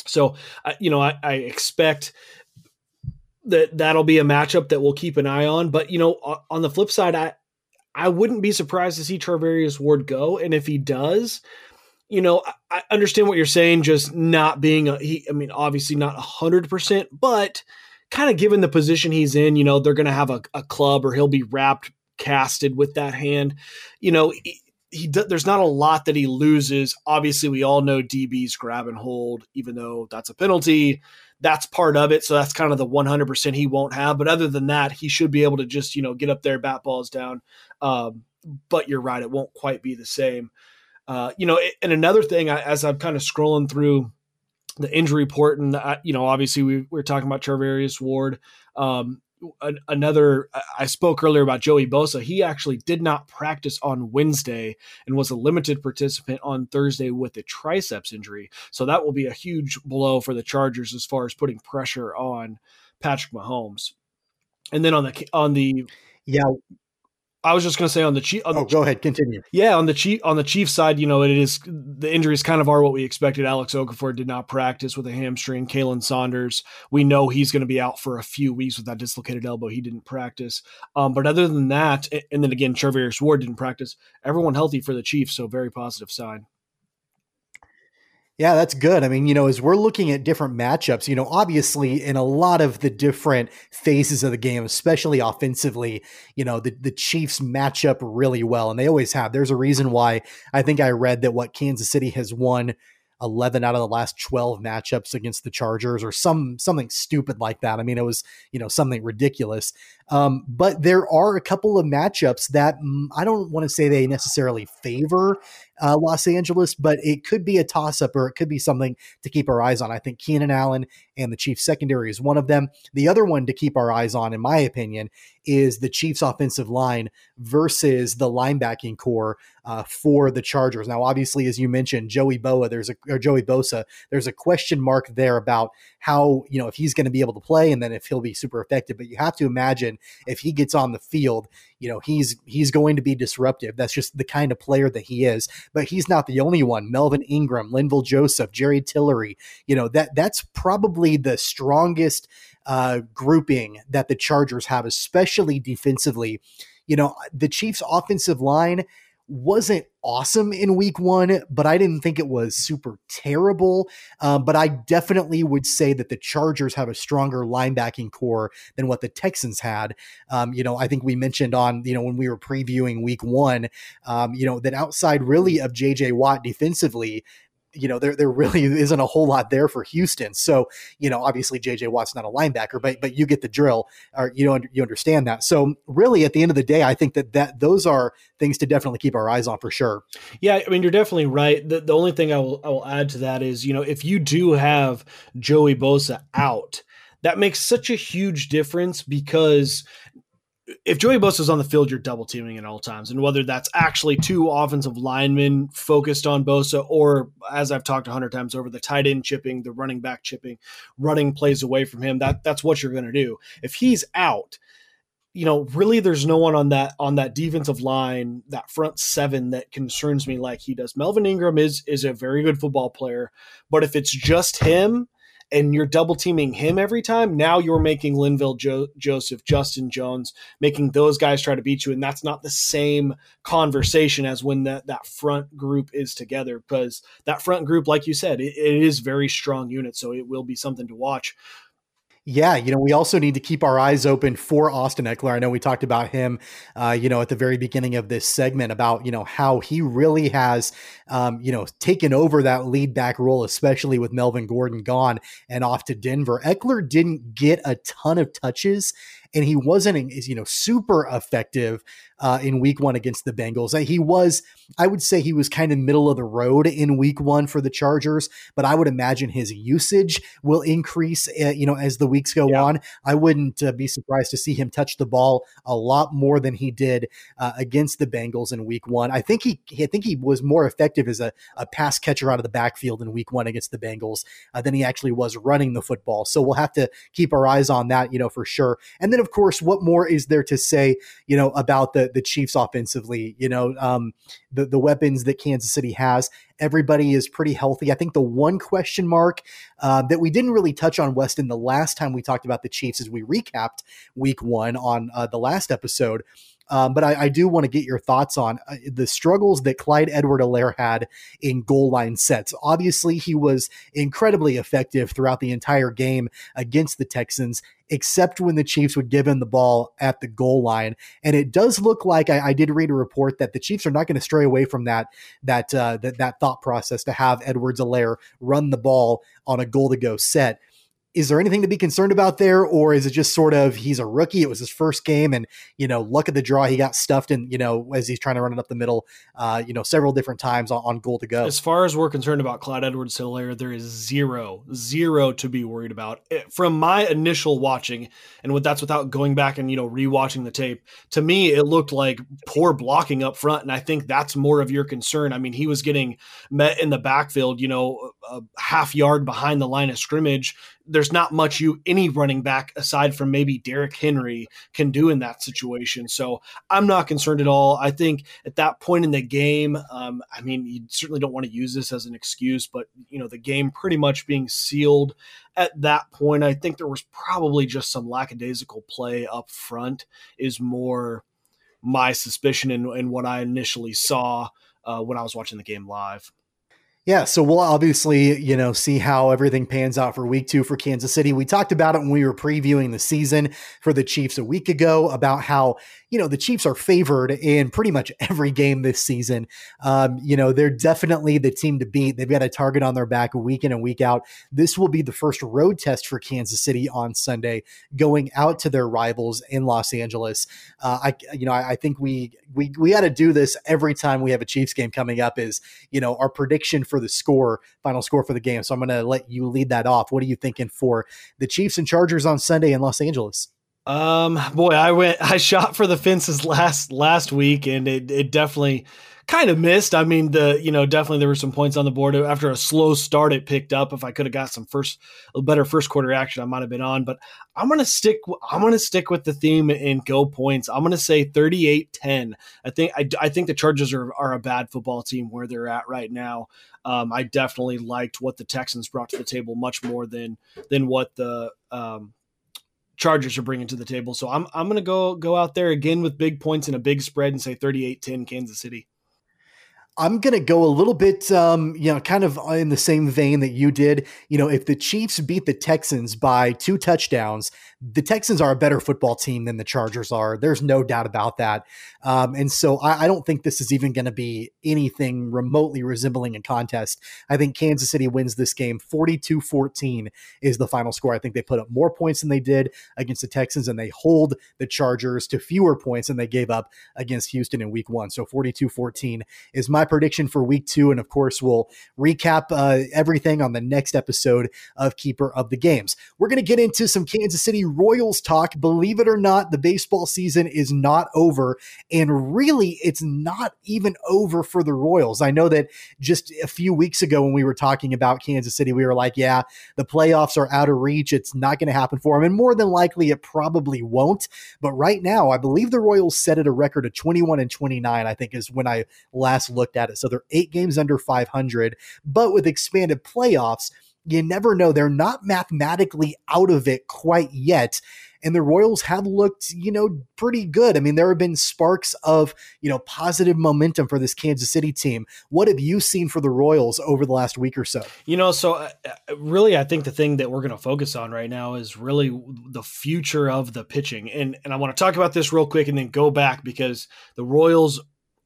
So, you know, I, I, expect that that'll be a matchup that we'll keep an eye on. But you know, on the flip side, I I wouldn't be surprised to see Charvarius Ward go, and if he does, you know, I, I understand what you're saying, just not being a he. I mean, obviously not hundred percent, but kind of given the position he's in, you know, they're going to have a, a club or he'll be wrapped casted with that hand. You know, he there's not a lot that he loses. Obviously, we all know DB's grab and hold, even though that's a penalty. That's part of it. So that's kind of the 100% he won't have. But other than that, he should be able to just, you know, get up there, bat balls down. Um, but you're right, it won't quite be the same. Uh, you know, and another thing, as I'm kind of scrolling through the injury report, and uh, you know, obviously we, we are talking about Charvarius Ward. Um, another I spoke earlier about Joey Bosa. He actually did not practice on Wednesday and was a limited participant on Thursday with a triceps injury. So that will be a huge blow for the Chargers as far as putting pressure on Patrick Mahomes. And then on the on the yeah I was just going to say on the chief. oh, go ahead, continue. Yeah, on the chief on the chief side, you know, it is the injuries kind of are what we expected. Alex Okafor did not practice with a hamstring. Khalen Saunders, we know he's going to be out for a few weeks with that dislocated elbow. He didn't practice. Um, but other than that, and then again, Charvarius Ward didn't practice. Everyone healthy for the Chiefs, so very positive sign. Yeah, that's good. I mean, you know, as we're looking at different matchups, you know, obviously in a lot of the different phases of the game, especially offensively, you know, the, the Chiefs match up really well, and they always have. There's a reason why I think I read that what Kansas City has won 11 out of the last 12 matchups against the Chargers or some something stupid like that. I mean, it was, you know, something ridiculous. Um, but there are a couple of matchups that mm, I don't want to say they necessarily favor uh, Los Angeles, but it could be a toss up or it could be something to keep our eyes on. I think Keenan Allen and the Chiefs secondary is one of them. The other one to keep our eyes on, in my opinion, is the Chiefs offensive line versus the linebacking core uh, for the Chargers. Now, obviously, as you mentioned, Joey Boa, there's a or Joey Bosa, there's a question mark there about how you know if he's going to be able to play and then if he'll be super effective. But you have to imagine if he gets on the field, you know he's he's going to be disruptive. That's just the kind of player that he is. But he's not the only one. Melvin Ingram, Linval Joseph, Jerry Tillery. You know that that's probably the strongest uh, grouping that the Chargers have, especially defensively. You know the Chiefs' offensive line wasn't awesome in week one, but I didn't think it was super terrible. Um, but I definitely would say that the Chargers have a stronger linebacking core than what the Texans had. Um, you know, I think we mentioned on, you know, when we were previewing week one, um, you know, that outside really of JJ Watt defensively, you know, there there really isn't a whole lot there for Houston. So, you know, obviously JJ Watt's not a linebacker, but but you get the drill, or you know, you understand that. So, really, at the end of the day, I think that that those are things to definitely keep our eyes on for sure. Yeah, I mean, you're definitely right. The, the only thing I will I will add to that is, you know, if you do have Joey Bosa out, that makes such a huge difference because if Joey is on the field, you're double teaming at all times. And whether that's actually two offensive linemen focused on Bosa, or as I've talked a hundred times over, the tight end chipping, the running back chipping, running plays away from him, that that's what you're going to do. If he's out, you know, really there's no one on that on that defensive line, that front seven that concerns me like he does. Melvin Ingram is is a very good football player, but if it's just him, and you're double teaming him every time, now you're making Linval jo- Joseph, Justin Jones, making those guys try to beat you. And that's not the same conversation as when that, that front group is together because that front group, like you said, it, it is very strong unit. So it will be something to watch. Yeah, you know, we also need to keep our eyes open for Austin Ekeler. I know we talked about him, uh, you know, at the very beginning of this segment about, you know, how he really has, um, you know, taken over that lead back role, especially with Melvin Gordon gone and off to Denver. Ekeler didn't get a ton of touches and he wasn't, you know, super effective uh, in week one against the Bengals. He was, I would say, he was kind of middle of the road in week one for the Chargers, but I would imagine his usage will increase, uh, you know, as the weeks go yeah. on. I wouldn't uh, be surprised to see him touch the ball a lot more than he did uh, against the Bengals in week one. I think he, I think he was more effective as a, a pass catcher out of the backfield in week one against the Bengals uh, than he actually was running the football. So we'll have to keep our eyes on that, you know, for sure. And then, of course, what more is there to say, you know, about the the Chiefs offensively. You know, um, the the weapons that Kansas City has. Everybody is pretty healthy. I think the one question mark uh, that we didn't really touch on Weston the last time we talked about the Chiefs as we recapped Week One on uh, the last episode um, but I, I do want to get your thoughts on uh, the struggles that Clyde Edwards-Helaire had in goal line sets. Obviously, he was incredibly effective throughout the entire game against the Texans, except when the Chiefs would give him the ball at the goal line. And it does look like I, I did read a report that the Chiefs are not going to stray away from that that uh, that that thought process to have Edwards-Helaire run the ball on a goal to go set is there anything to be concerned about there? Or is it just sort of he's a rookie it was his first game and you know luck of the draw he got stuffed in you know as he's trying to run it up the middle uh, you know several different times on, on goal to go? As far as we're concerned about clyde edwards helaire there is zero zero to be worried about. Eh, from my initial watching and with that's without going back and you know rewatching the tape to me it looked like poor blocking up front and i think that's more of your concern. I mean he was getting met in the backfield you know a half yard behind the line of scrimmage there's not much you any running back aside from maybe Derrick Henry can do in that situation. So I'm not concerned at all. I think at that point in the game, um, I mean, you certainly don't want to use this as an excuse, but you know, the game pretty much being sealed at that point, I think there was probably just some lackadaisical play up front. Is more my suspicion and, what I initially saw uh, when I was watching the game live. Yeah, so we'll obviously, you know, see how everything pans out for week two for Kansas City. We talked about it when we were previewing the season for the Chiefs a week ago about how, you know, the Chiefs are favored in pretty much every game this season. Um, you know, they're definitely the team to beat. They've got a target on their back week in and week out. This will be the first road test for Kansas City on Sunday, going out to their rivals in Los Angeles. Uh, I, you know, I, I think we we we got to do this every time we have a Chiefs game coming up. Is you know our prediction for the score, final score for the game. So I'm going to let you lead that off. What are you thinking for the Chiefs and Chargers on Sunday in Los Angeles? Um, boy, I went, I shot for the fences last last week, and it it definitely kind of missed. I mean, the you know definitely there were some points on the board after a slow start. It picked up. If I could have got some first a better first quarter action, I might have been on. But I'm gonna stick. I'm gonna stick with the theme and go points. I'm gonna say 38-10. I think I, I think the Chargers are are a bad football team where they're at right now. Um, I definitely liked what the Texans brought to the table much more than than what the um, Chargers are bringing to the table. So I'm I'm going to go go out there again with big points and a big spread and say 38-10 Kansas City. I'm going to go a little bit, um, you know, kind of in the same vein that you did. You know, if the Chiefs beat the Texans by two touchdowns, the Texans are a better football team than the Chargers are. There's no doubt about that. Um, and so I, I, don't think this is even going to be anything remotely resembling a contest. I think Kansas City wins this game 42 14 is the final score. I think they put up more points than they did against the Texans, and they hold the Chargers to fewer points than they gave up against Houston in week one. So 42 14 is my prediction for week two. And of course, we'll recap uh, everything on the next episode of Keeper of the Games. We're going to get into some Kansas City Royals talk. Believe it or not, the baseball season is not over. And really, it's not even over for the Royals. I know that just a few weeks ago when we were talking about Kansas City, we were like, yeah, the playoffs are out of reach. It's not going to happen for them. And more than likely, it probably won't. But right now, I believe the Royals set at a record of 21 and 29, I think is when I last looked at it. So they're eight games under 500. But with expanded playoffs, you never know. They're not mathematically out of it quite yet. And the Royals have looked, you know, pretty good. I mean, there have been sparks of, you know, positive momentum for this Kansas City team. What have you seen for the Royals over the last week or so? You know, so uh, uh really, I think the thing that we're going to focus on right now is really the future of the pitching. And, and I want to talk about this real quick and then go back because the Royals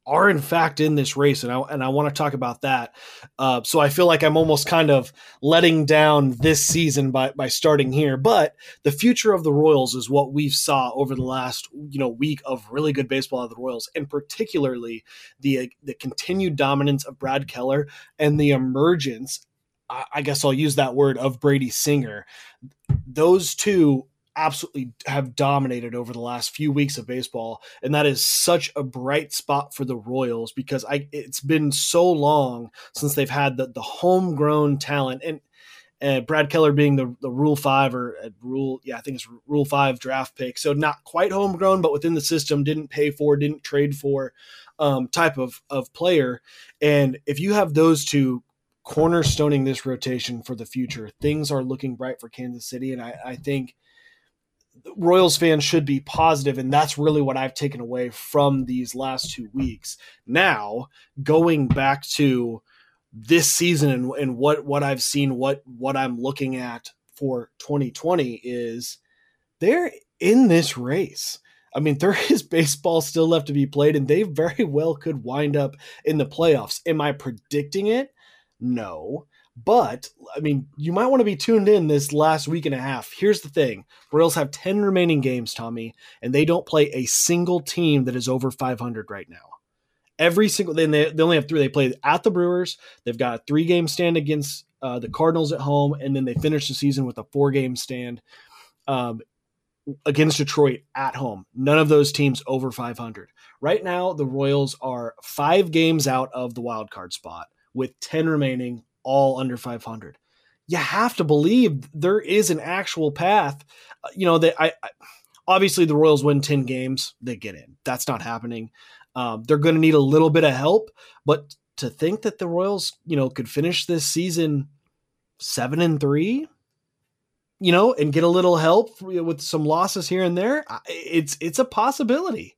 are in fact in this race, and I and I want to talk about that. Uh, so I feel like I'm almost kind of letting down this season by by starting here, but the future of the Royals is what we've saw over the last you know week of really good baseball of the Royals, and particularly the the continued dominance of Brad Keller and the emergence. I guess I'll use that word of Brady Singer. Those two absolutely have dominated over the last few weeks of baseball and that is such a bright spot for the royals because i it's been so long since they've had the, the homegrown talent and uh, Brad Keller being the, the Rule Five or uh, Rule, yeah, I think it's Rule Five draft pick. So not quite homegrown, but within the system, didn't pay for, didn't trade for, um, type of of player. And if you have those two cornerstoning this rotation for the future, things are looking bright for Kansas City. And I, I think Royals fans should be positive, and that's really what I've taken away from these last two weeks. Now, going back to this season and, and what what I've seen, what what I'm looking at for 2020 is they're in this race. I mean, there is baseball still left to be played, and they very well could wind up in the playoffs. Am I predicting it? No. But I mean, you might want to be tuned in this last week and a half. Here's the thing: Royals have ten remaining games, Tommy, and they don't play a single team that is over 500 right now. Every single then they, they only have three. They play at the Brewers. They've got a three game stand against uh, the Cardinals at home, and then they finish the season with a four game stand um, against Detroit at home. None of those teams over 500. Right now, the Royals are five games out of the wild card spot with 10 remaining all under 500. you have to believe there is an actual path. Uh, you know, that I, I, obviously the Royals win 10 games, they get in. That's not happening. Um, they're going to need a little bit of help, but to think that the Royals, you know, could finish this season seven and three, you know, and get a little help with some losses here and there, it's it's a possibility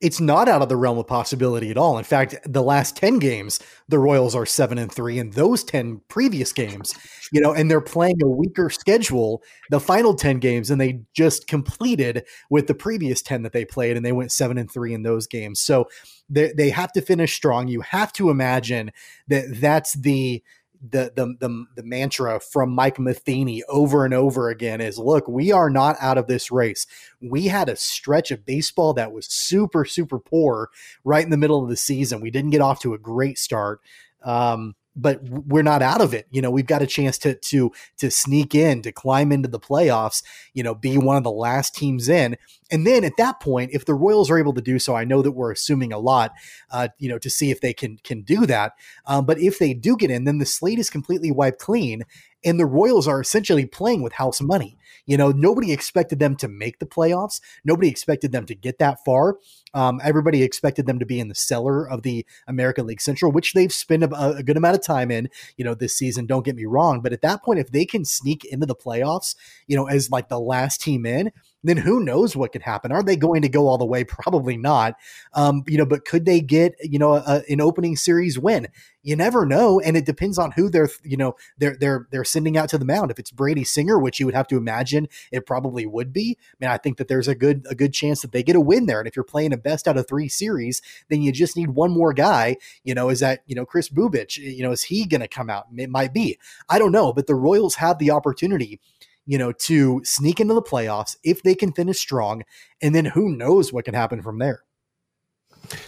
it's not out of the realm of possibility at all. In fact, the last 10 games, the Royals are 7 and 3 and those 10 previous games, you know, and they're playing a weaker schedule the final 10 games and they just completed with the previous 10 that they played and they went 7 and 3 in those games. So they they have to finish strong. You have to imagine that that's the the the the, the mantra from Mike Matheny over and over again is look, we are not out of this race. We had a stretch of baseball that was super super poor right in the middle of the season. We didn't get off to a great start. Um, but we're not out of it. You know, we've got a chance to to to sneak in, to climb into the playoffs. You know, be one of the last teams in, and then at that point, if the Royals are able to do so, I know that we're assuming a lot. Uh, you know, to see if they can can do that. Um, but if they do get in, then the slate is completely wiped clean, and the Royals are essentially playing with house money. You know, nobody expected them to make the playoffs. Nobody expected them to get that far. Um, everybody expected them to be in the cellar of the American League Central, which they've spent a, a, good amount of time in, you know, this season. Don't get me wrong. But at that point, if they can sneak into the playoffs, you know, as like the last team in, then who knows what could happen? Are they going to go all the way? Probably not. Um, you know, but could they get you know a, an opening series win? You never know, and it depends on who they're you know they're they're they're sending out to the mound. If it's Brady Singer, which you would have to imagine it probably would be, I mean, I think that there's a good a good chance that they get a win there. And if you're playing a best out of three series, then you just need one more guy. You know, is that you know Kris Bubic, You know, is he going to come out? It might be. I don't know, but the Royals have the opportunity you know, to sneak into the playoffs if they can finish strong. And then who knows what can happen from there.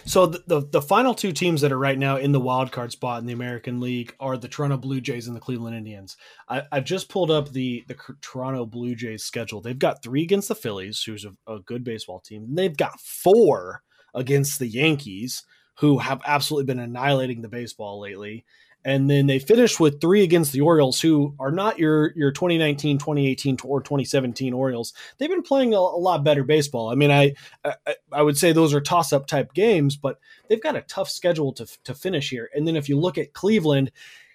So the, the, the final two teams that are right now in the wild card spot in the American League are the Toronto Blue Jays and the Cleveland Indians. I, have just pulled up the the Toronto Blue Jays schedule. They've got three against the Phillies, who's a, a good baseball team. And they've got four against the Yankees, who have absolutely been annihilating the baseball lately and then they finished with three against the Orioles, who are not your your 2019, 2018, or 2017 Orioles. They've been playing a, a lot better baseball. I mean, I, I, I would say those are toss up type games, but they've got a tough schedule to to finish here. And then if you look at Cleveland.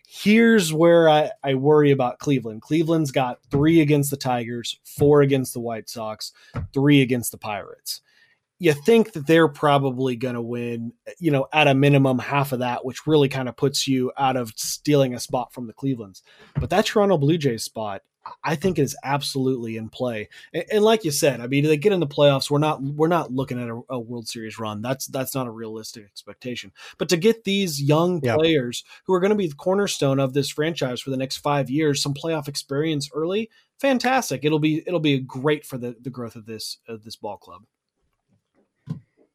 Here's where I, I worry about Cleveland. Cleveland's got three against the Tigers, four against the White Sox, three against the Pirates you think that they're probably going to win, you know, at a minimum half of that, which really kind of puts you out of stealing a spot from the Clevelands. But that Toronto Blue Jays spot, I think is absolutely in play. And, and like you said, I mean, they get in the playoffs. We're not we're not looking at a, a, World Series run. That's that's not a realistic expectation. But to get these young players who are going to be the cornerstone of this franchise for the next five years, some playoff experience early, fantastic. It'll be it'll be great for the the growth of this of this ball club.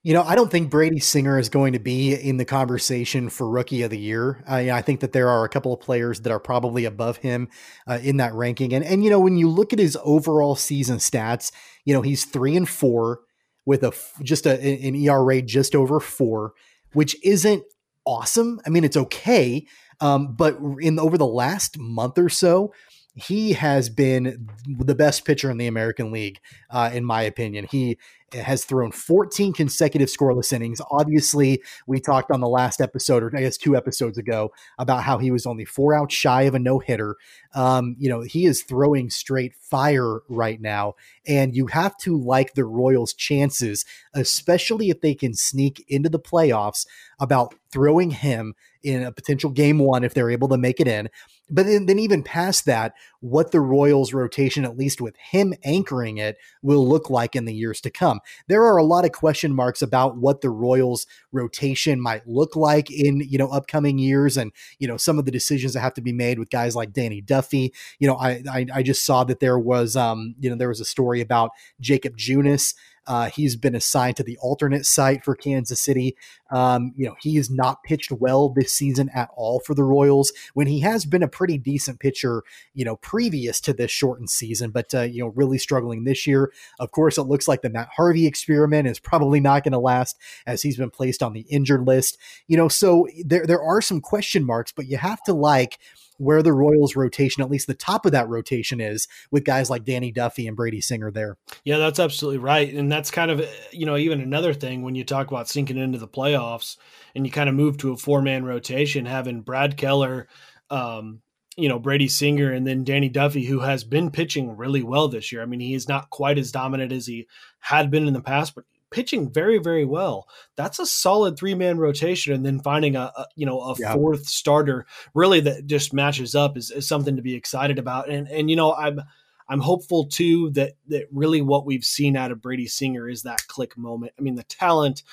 You know, I don't think Brady Singer is going to be in the conversation for Rookie of the Year. Uh, I think that there are a couple of players that are probably above him uh, in that ranking. And and you know, when you look at his overall season stats, you know, he's three and four with a just a, an ERA just over four, which isn't awesome. I mean, it's okay, um, but in over the last month or so, he has been the best pitcher in the American League, uh, in my opinion. He has thrown 14 consecutive scoreless innings. Obviously, we talked on the last episode, or I guess two episodes ago, about how he was only four outs shy of a no hitter. Um, you know, he is throwing straight fire right now, and you have to like the Royals' chances, especially if they can sneak into the playoffs, about throwing him in a potential game one if they're able to make it in. But then, then, even past that, what the Royals' rotation, at least with him anchoring it, will look like in the years to come. There are a lot of question marks about what the Royals' rotation might look like in you know upcoming years, and you know some of the decisions that have to be made with guys like Danny Duffy. You know, I I, I just saw that there was um you know there was a story about Jakob Junis uh, he's been assigned to the alternate site for Kansas City. Um, you know, he has not pitched well this season at all for the Royals when he has been a pretty decent pitcher, you know, previous to this shortened season, but, uh, you know, really struggling this year. Of course, it looks like the Matt Harvey experiment is probably not going to last as he's been placed on the injured list. You know, so there, there are some question marks, but you have to like, where the Royals rotation, at least the top of that rotation is with guys like Danny Duffy and Brady Singer there. Yeah, that's absolutely right. And that's kind of, you know, even another thing when you talk about sinking into the playoffs and you kind of move to a four man rotation, having Brad Keller, um, you know, Brady Singer and then Danny Duffy, who has been pitching really well this year. I mean, he is not quite as dominant as he had been in the past, but pitching very, very well. That's a solid three man rotation, and then finding a, a you know a yeah. fourth starter really that just matches up is, is something to be excited about. And and you know I'm I'm hopeful too that that really what we've seen out of Brady Singer is that click moment. I mean, the talent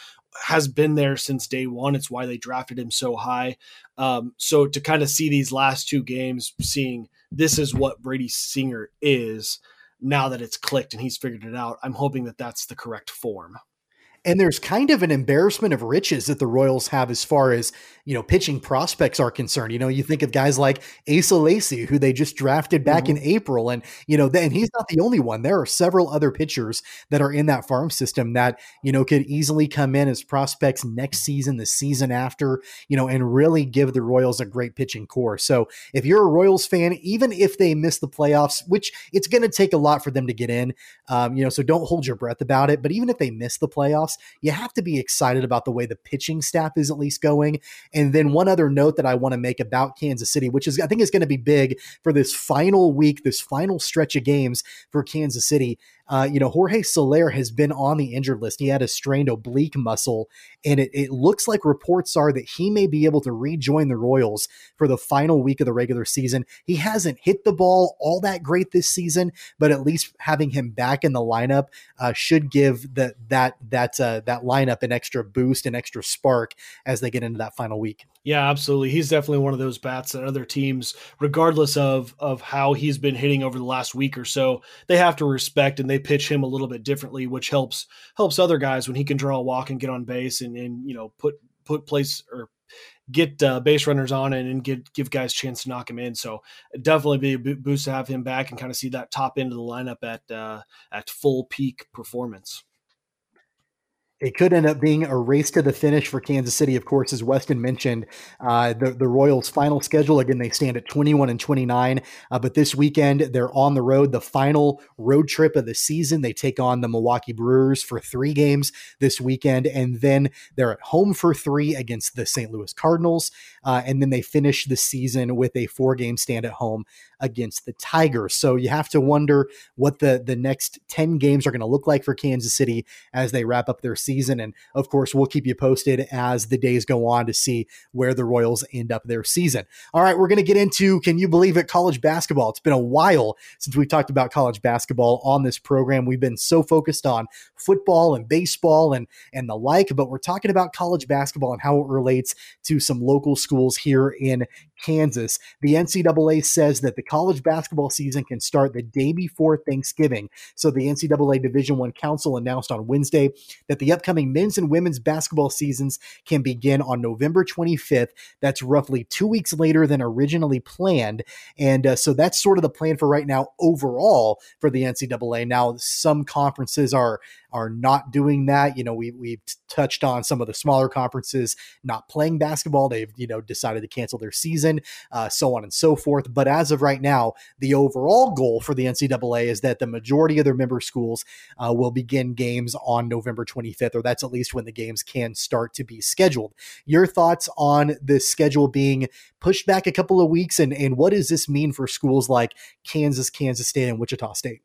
has been there since day one. It's why they drafted him so high. Um, so to kind of see these last two games, seeing this is what Brady Singer is now that it's clicked and he's figured it out, I'm hoping that that's the correct form. And there's kind of an embarrassment of riches that the Royals have as far as, you know, pitching prospects are concerned. You know, you think of guys like Asa Lacy, who they just drafted back mm-hmm. in April. And, you know, and he's not the only one. There are several other pitchers that are in that farm system that, you know, could easily come in as prospects next season, the season after, you know, and really give the Royals a great pitching core. So if you're a Royals fan, even if they miss the playoffs, which it's going to take a lot for them to get in, um, you know, so don't hold your breath about it. But even if they miss the playoffs, you have to be excited about the way the pitching staff is at least going. And then one other note that I want to make about Kansas City, which is I think is going to be big for this final week, this final stretch of games for Kansas City. Uh, you know, Jorge Soler has been on the injured list. He had a strained oblique muscle, and it, it looks like reports are that he may be able to rejoin the Royals for the final week of the regular season. He hasn't hit the ball all that great this season, but at least having him back in the lineup uh, should give the, that that uh, that lineup an extra boost, an extra spark as they get into that final week. Yeah, absolutely. He's definitely one of those bats that other teams, regardless of of how he's been hitting over the last week or so, they have to respect and they pitch him a little bit differently, which helps helps other guys when he can draw a walk and get on base and and you know put put place or get uh, base runners on and, and get give guys a chance to knock him in. So definitely be a boost to have him back and kind of see that top end of the lineup at uh, at full peak performance. It could end up being a race to the finish for Kansas City, of course, as Weston mentioned. Uh, the, the Royals' final schedule, again, they stand at 21 and 29. Uh, but this weekend, they're on the road. The final road trip of the season, they take on the Milwaukee Brewers for three games this weekend. And then they're at home for three against the St. Louis Cardinals. Uh, and then they finish the season with a four game stand at home against the Tigers. So you have to wonder what the, the next 10 games are going to look like for Kansas City as they wrap up their season. And of course, we'll keep you posted as the days go on to see where the Royals end up their season. All right, we're going to get into can you believe it, college basketball. It's been a while since we've talked about college basketball on this program. We've been so focused on football and baseball and, and the like, but we're talking about college basketball and how it relates to some local schools here in Kansas. The NCAA says that the college basketball season can start the day before Thanksgiving. So the NCAA Division One Council announced on Wednesday that the upcoming men's and women's basketball seasons can begin on November 25th. That's roughly two weeks later than originally planned. And uh, so that's sort of the plan for right now overall for the NCAA. Now, some conferences are are not doing that. You know, we we've touched on some of the smaller conferences not playing basketball. They've you know decided to cancel their season, uh, so on and so forth. But as of right now, the overall goal for the NCAA is that the majority of their member schools uh, will begin games on November 25th, or that's at least when the games can start to be scheduled. Your thoughts on the schedule being pushed back a couple of weeks, and and what does this mean for schools like Kansas, Kansas State, and Wichita State?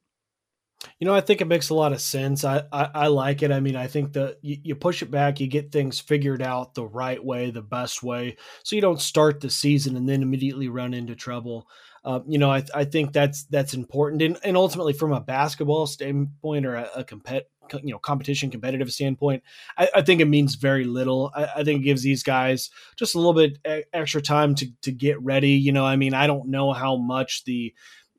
You know, I think it makes a lot of sense. I, I, I like it. I mean, I think that you, you, push it back, you get things figured out the right way, the best way, so you don't start the season and then immediately run into trouble. Uh, you know, I, I think that's that's important, and, and ultimately from a basketball standpoint or a, a compet, you know, competition competitive standpoint, I, I think it means very little. I, I, think it gives these guys just a little bit extra time to to get ready. You know, I mean, I don't know how much the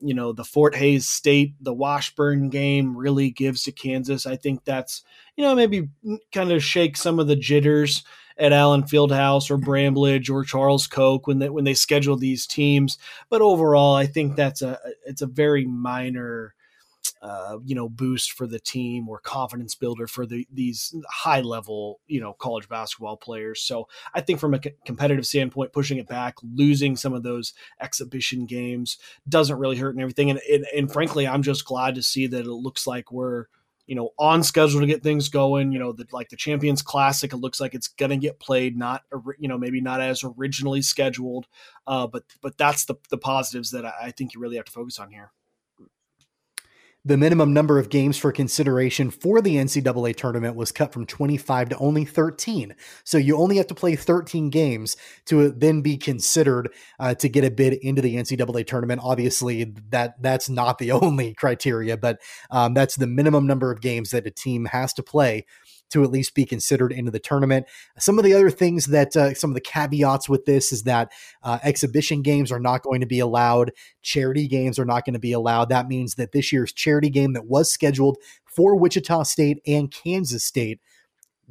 you know the Fort Hays State, the Washburn game really gives to Kansas. I think that's you know maybe kind of shake some of the jitters at Allen Fieldhouse or Bramlage or Charles Koch when they when they schedule these teams. But overall, I think that's a it's a very minor uh, you know boost for the team or confidence builder for the these high level you know college basketball players. So I think from a competitive standpoint, pushing it back, losing some of those exhibition games doesn't really hurt and everything. And, and, and frankly, I'm just glad to see that it looks like we're you know on schedule to get things going. You know, like the Champions Classic, it looks like it's to get played, not you know maybe not as originally scheduled, uh, but but that's the the positives that I, I think you really have to focus on here the minimum number of games for consideration for the NCAA tournament was cut from 25 to only 13. So you only have to play 13 games to then be considered uh, to get a bid into the NCAA tournament. Obviously, that that's not the only criteria, but um, that's the minimum number of games that a team has to play to at least be considered into the tournament. Some of the other things that uh, some of the caveats with this is that uh, exhibition games are not going to be allowed, charity games are not going to be allowed. That means that this year's charity game that was scheduled for Wichita State and Kansas State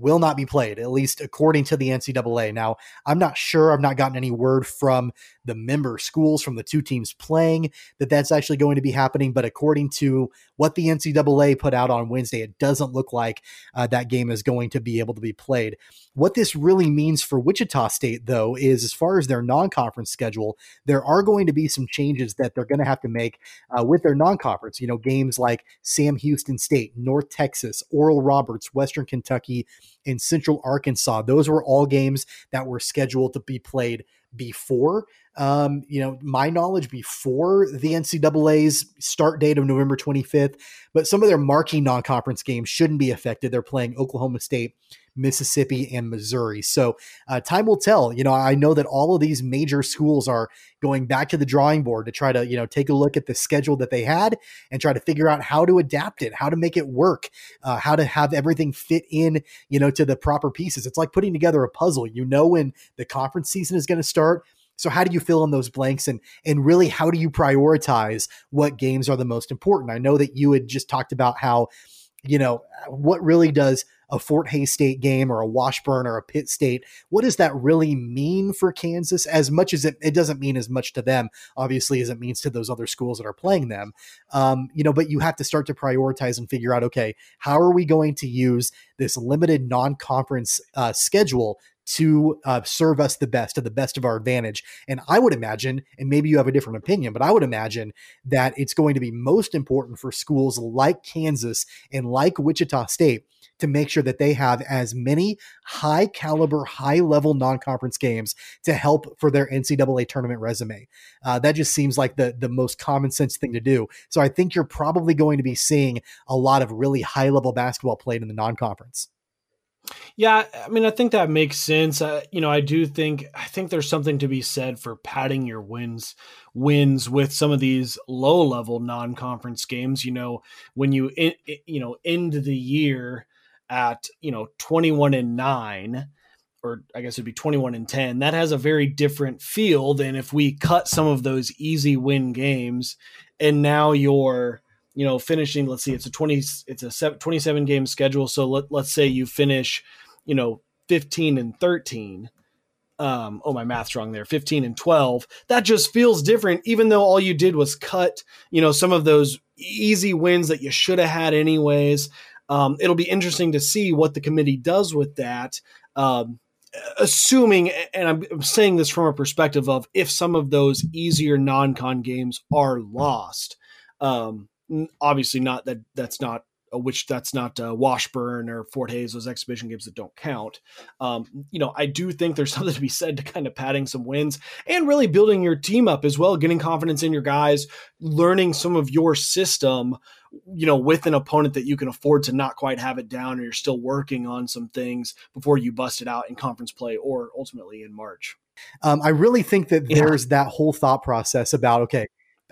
will not be played, at least according to the NCAA. Now, I'm not sure. I've not gotten any word from the member schools from the two teams playing that that's actually going to be happening. But according to what the NCAA put out on Wednesday, it doesn't look like uh, that game is going to be able to be played. What this really means for Wichita State, though, is as far as their non conference schedule, there are going to be some changes that they're going to have to make uh, with their non conference. You know, games like Sam Houston State, North Texas, Oral Roberts, Western Kentucky, and Central Arkansas. Those were all games that were scheduled to be played before um, you know, my knowledge before the NCAA's start date of November 25th, but some of their marquee non conference games shouldn't be affected. They're playing Oklahoma State, Mississippi, and Missouri. So uh, time will tell. You know, I know that all of these major schools are going back to the drawing board to try to, you know, take a look at the schedule that they had and try to figure out how to adapt it, how to make it work, uh, how to have everything fit in, you know, to the proper pieces. It's like putting together a puzzle. You know, when the conference season is going to start so how do you fill in those blanks and and really how do you prioritize what games are the most important? I know that you had just talked about how you know what really does a Fort Hays State game or a Washburn or a Pitt State, what does that really mean for Kansas? As much as it, it doesn't mean as much to them, obviously, as it means to those other schools that are playing them. Um, you know, but you have to start to prioritize and figure out, okay, how are we going to use this limited non-conference uh, schedule to uh, serve us the best to the best of our advantage. And I would imagine, and maybe you have a different opinion, but I would imagine that it's going to be most important for schools like Kansas and like Wichita State to make sure that they have as many high caliber, high level non conference games to help for their NCAA tournament resume. Uh, that just seems like the, the most common sense thing to do. So I think you're probably going to be seeing a lot of really high level basketball played in the non conference. Yeah, I mean, I think that makes sense. Uh, you know, I do think I think there's something to be said for padding your wins wins with some of these low level non conference games. You know, when you in, you know end the year at you know 21 and nine, or I guess it'd be 21 and 10. That has a very different feel than if we cut some of those easy win games, and now you're you know, finishing, let's see, it's a 20, it's a 27 game schedule. So let, let's say you finish, you know, 15 and 13. Um, oh, my math's wrong there. 15 and 12. That just feels different, even though all you did was cut, you know, some of those easy wins that you should have had anyways. Um, it'll be interesting to see what the committee does with that. Um, assuming, and I'm, I'm saying this from a perspective of if some of those easier non-con games are lost, um, obviously not that that's not which that's not uh, Washburn or Fort Hays, those exhibition games that don't count. Um, you know, I do think there's something to be said to kind of padding some wins and really building your team up as well, getting confidence in your guys, learning some of your system, you know, with an opponent that you can afford to not quite have it down or you're still working on some things before you bust it out in conference play or ultimately in March. Um, I really think that yeah. there's that whole thought process about, okay,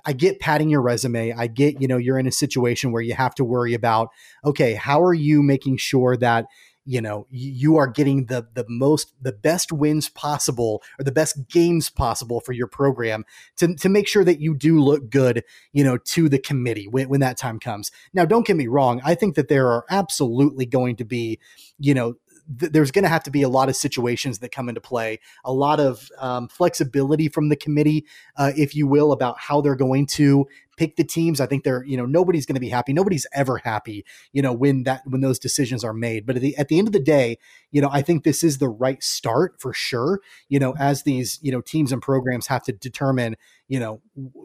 I get padding your resume. I get, you know, you're in a situation where you have to worry about, okay, how are you making sure that you know you are getting the the most the best wins possible or the best games possible for your program to, to make sure that you do look good you know to the committee when, when that time comes now don't get me wrong i think that there are absolutely going to be you know th- there's going to have to be a lot of situations that come into play, a lot of um, flexibility from the committee, uh, if you will, about how they're going to pick the teams. I think they're, you know, nobody's going to be happy. Nobody's ever happy, you know, when that when those decisions are made. But at the, at the end of the day, you know, I think this is the right start for sure. You know, as these, you know, teams and programs have to determine, you know,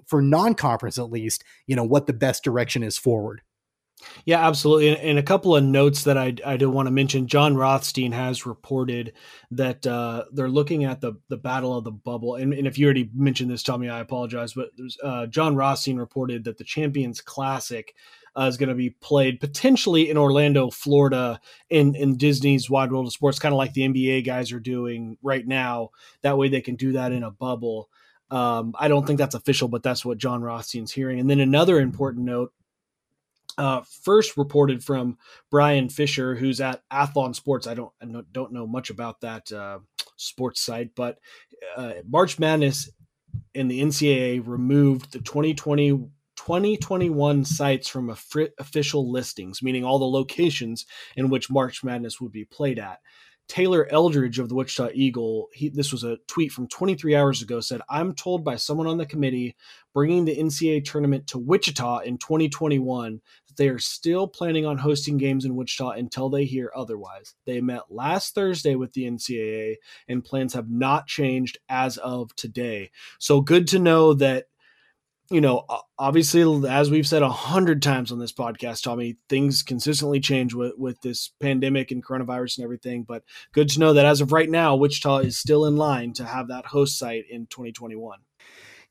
for non-conference at least, you know, what the best direction is forward. Yeah, absolutely. And, a couple of notes that I, I do want to mention. Jon Rothstein has reported that uh, they're looking at the the battle of the bubble. And, and if you already mentioned this, Tommy, I apologize. But uh, Jon Rothstein reported that the Champions Classic uh, is going to be played potentially in Orlando, Florida, in in Disney's Wide World of Sports, kind of like the NBA guys are doing right now. That way, they can do that in a bubble. Um, I don't think that's official, but that's what Jon Rothstein's hearing. And then another important note uh, first reported from Brian Fisher, who's at Athlon Sports. I don't I don't know much about that uh, sports site, but uh, March Madness and the NCAA removed the 2020 2021 sites from official listings, meaning all the locations in which March Madness would be played at. Taylor Eldridge of the Wichita Eagle, he, this was a tweet from 23 hours ago, said, I'm told by someone on the committee bringing the NCAA tournament to Wichita in 2021 that they are still planning on hosting games in Wichita until they hear otherwise. They met last Thursday with the NCAA and plans have not changed as of today. So good to know that you know, obviously, as we've said a hundred times on this podcast, Tommy, things consistently change with with this pandemic and coronavirus and everything. But good to know that as of right now, Wichita is still in line to have that host site in 2021.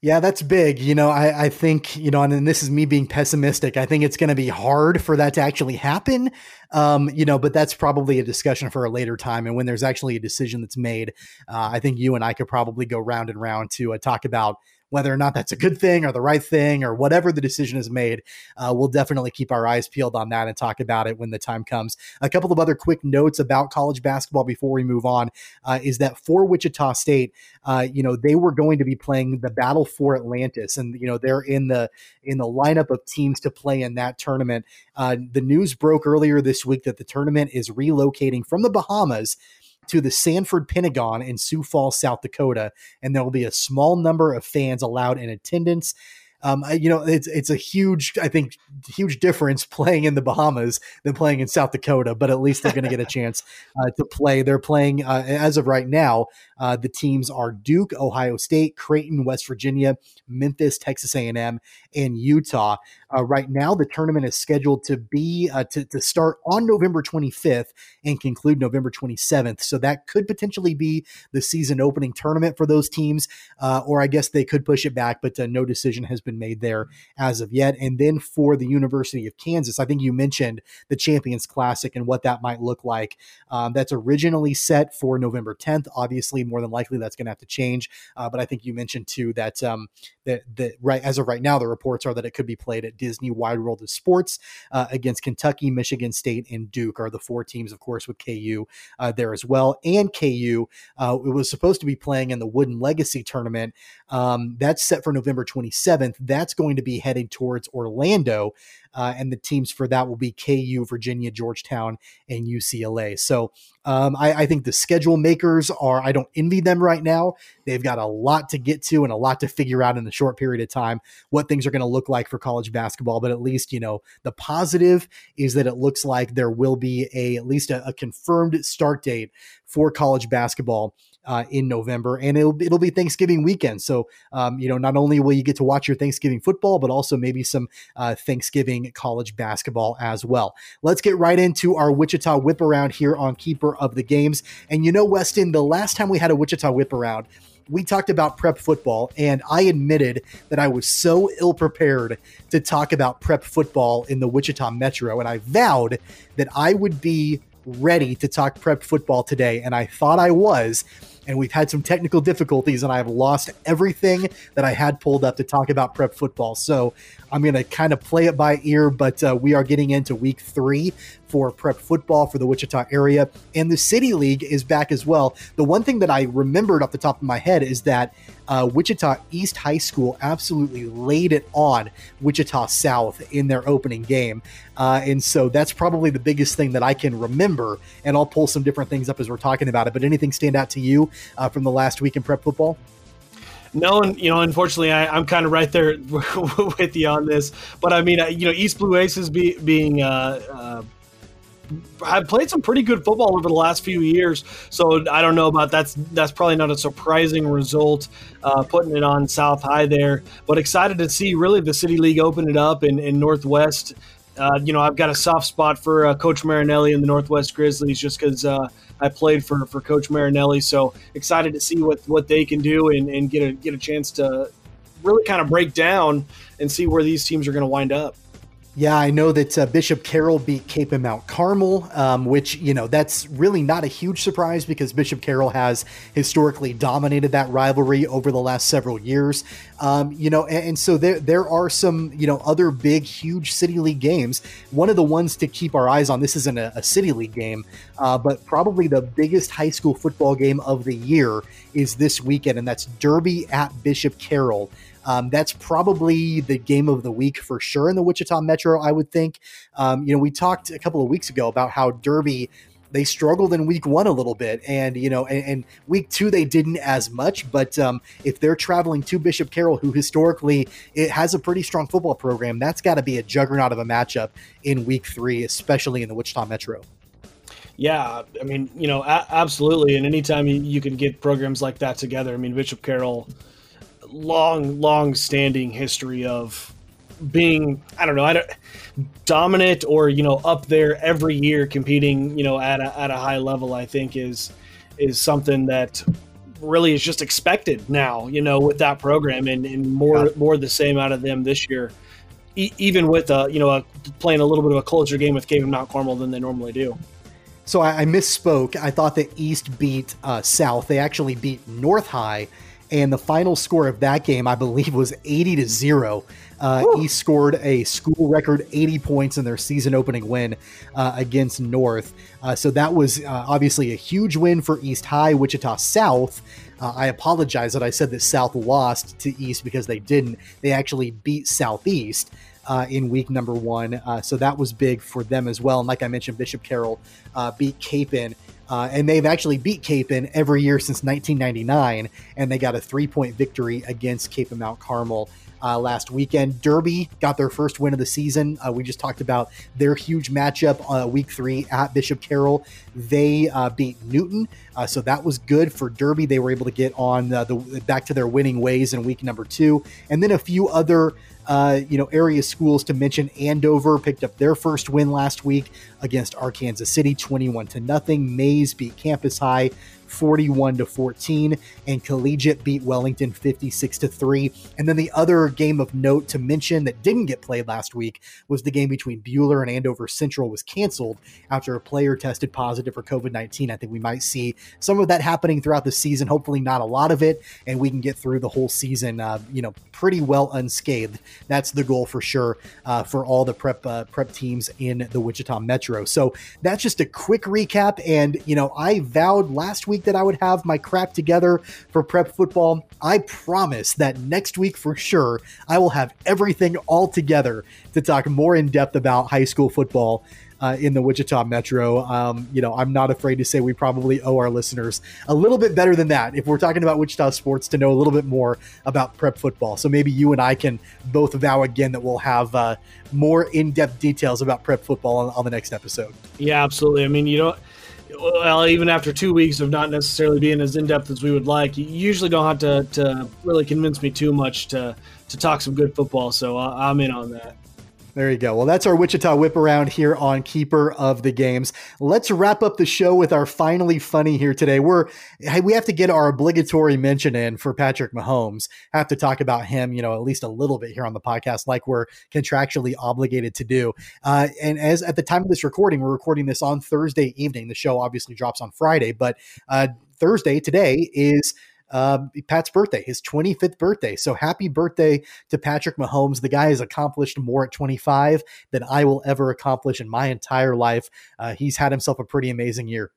Yeah, that's big. You know, I, I think, you know, and this is me being pessimistic. I think it's going to be hard for that to actually happen. Um, you know, but that's probably a discussion for a later time. And when there's actually a decision that's made, uh, I think you and I could probably go round and round to uh, talk about whether or not that's a good thing or the right thing or whatever the decision is made, uh, we'll definitely keep our eyes peeled on that and talk about it when the time comes. A couple of other quick notes about college basketball before we move on uh, is that for Wichita State, uh, you know, they were going to be playing the Battle for Atlantis, and you know they're in the in the lineup of teams to play in that tournament. Uh, the news broke earlier this week that the tournament is relocating from the Bahamas to the Sanford Pentagon in Sioux Falls, South Dakota, and there will be a small number of fans allowed in attendance. Um, you know, it's it's a huge, I think, huge difference playing in the Bahamas than playing in South Dakota. But at least they're going to get a chance uh, to play. They're playing uh, as of right now. Uh, the teams are Duke, Ohio State, Creighton, West Virginia, Memphis, Texas A&M, and Utah. Uh, right now, the tournament is scheduled to be uh, to, to start on November 25th and conclude November 27th. So that could potentially be the season opening tournament for those teams, uh, or I guess they could push it back, but no decision has been been made there as of yet. And then for the University of Kansas, I think you mentioned the Champions Classic and what that might look like. Um, that's originally set for November 10th. Obviously, more than likely that's going to have to change. Uh, but I think you mentioned too that um, that that right as of right now, the reports are that it could be played at Disney Wide World of Sports uh, against Kentucky, Michigan State, and Duke are the four teams, of course, with KU uh, there as well. And KU, uh, it was supposed to be playing in the Wooden Legacy tournament. Um, that's set for November 27th that's going to be heading towards Orlando. Uh, and the teams for that will be KU, Virginia, Georgetown, and UCLA. So um, I, I, think the schedule makers are, I don't envy them right now. They've got a lot to get to and a lot to figure out in the short period of time what things are going to look like for college basketball. But at least, you know, the positive is that it looks like there will be a at least a, a confirmed start date for college basketball uh, in November, and it'll it'll be Thanksgiving weekend. So um, you know, not only will you get to watch your Thanksgiving football, but also maybe some uh, Thanksgiving college basketball as well. Let's get right into our Wichita whip around here on Keeper of the Games. And you know, Weston, the last time we had a Wichita whip around we talked about prep football, and I admitted that I was so ill prepared to talk about prep football in the Wichita Metro, and I vowed that I would be ready to talk prep football today, and I thought I was and we've had some technical difficulties, and I have lost everything that I had pulled up to talk about prep football. So I'm going to kind of play it by ear, but uh, we are getting into week three for prep football for the Wichita area, and the City League is back as well. The one thing that I remembered off the top of my head is that uh, Wichita East High School absolutely laid it on Wichita South in their opening game. Uh, and so that's probably the biggest thing that I can remember. And I'll pull some different things up as we're talking about it. But anything stand out to you uh, from the last week in prep football? No, and you know, unfortunately, I, am kind of right there with you on this. But I mean, you know, East Blue Aces be, being uh, uh, have played some pretty good football over the last few years. So I don't know about that's that's probably not a surprising result, uh, putting it on South High there. But excited to see really the City League open it up in, in Northwest. Uh, you know, I've got a soft spot for uh, Coach Marinelli and the Northwest Grizzlies just because uh, I played for for Coach Marinelli. So excited to see what what they can do and, and get a get a chance to really kind of break down and see where these teams are going to wind up. Yeah, I know that uh, Bishop Carroll beat Kapaun Mount Carmel, um, which, you know, that's really not a huge surprise because Bishop Carroll has historically dominated that rivalry over the last several years. Um, you know, and, and, so there, there are some, you know, other big, huge City League games. One of the ones to keep our eyes on, this isn't a, a City League game, uh, but probably the biggest high school football game of the year is this weekend, and that's Derby at Bishop Carroll. Um, that's probably the game of the week for sure in the Wichita Metro, I would think. Um, you know, we talked a couple of weeks ago about how Derby they struggled in week one a little bit and you know and, and week two they didn't as much but um, if they're traveling to bishop carroll who historically it has a pretty strong football program that's got to be a juggernaut of a matchup in week three especially in the wichita metro yeah i mean you know a- absolutely and anytime you, you can get programs like that together i mean bishop carroll long, long standing history of being I don't know I don't dominant or you know up there every year competing you know at a, at a high level I think is is something that really is just expected now you know with that program and, and more more the same out of them this year e- even with a you know a, playing a little bit of a closer game with Kapaun Mount Carmel than they normally do. So I, I misspoke. I thought that East beat uh, South. They actually beat North High and the final score of that game, I believe, was 80 to zero. Uh, he scored a school record 80 points in their season opening win uh, against North. Uh, so that was uh, obviously a huge win for East High. Wichita South. Uh, I apologize that I said that South lost to East because they didn't. They actually beat Southeast. Uh, in week number one. Uh, so that was big for them as well. And like I mentioned, Bishop Carroll uh, beat Kapaun uh, and they've actually beat Kapaun every year since 1999, and they got a three point victory against Kapaun Mount Carmel uh, last weekend. Derby got their first win of the season. Uh, we just talked about their huge matchup uh, week three at Bishop Carroll. They uh, beat Newton, uh, so that was good for Derby. They were able to get on the back to their winning ways in week number two, and then a few other uh, you know, area schools to mention Andover picked up their first win last week against Arkansas City, 21 to nothing. Maize beat Campus High 41 to 14, and Collegiate beat Wellington 56 to 3. And then the other game of note to mention that didn't get played last week was the game between Buhler and Andover Central was canceled after a player tested positive for COVID 19. I think we might see some of that happening throughout the season. Hopefully, not a lot of it, and we can get through the whole season, uh, you know, pretty well unscathed. That's the goal for sure uh, for all the prep uh, prep teams in the Wichita Metro. So that's just a quick recap. And you know, I vowed last week that I would have my crap together for prep football. I promise that next week for sure, I will have everything all together to talk more in depth about high school football. Uh, in the Wichita Metro. Um, you know, I'm not afraid to say we probably owe our listeners a little bit better than that if we're talking about Wichita sports to know a little bit more about prep football. So maybe you and I can both vow again that we'll have uh, more in depth details about prep football on, on the next episode. Yeah, absolutely. I mean, you know, well, even after two weeks of not necessarily being as in depth as we would like, you usually don't have to, to really convince me too much to to talk some good football. So I'm in on that. There you go. Well, that's our Wichita whip around here on Keeper of the Games. Let's wrap up the show with our finally funny here today. We're we have to get our obligatory mention in for Patrick Mahomes. Have to talk about him, you know, at least a little bit here on the podcast, like we're contractually obligated to do. Uh, and as at the time of this recording, we're recording this on Thursday evening. The show obviously drops on Friday, but uh, Thursday today is uh, Pat's birthday, his 25th birthday. So happy birthday to Patrick Mahomes. The guy has accomplished more at 25 than I will ever accomplish in my entire life. Uh, he's had himself a pretty amazing year.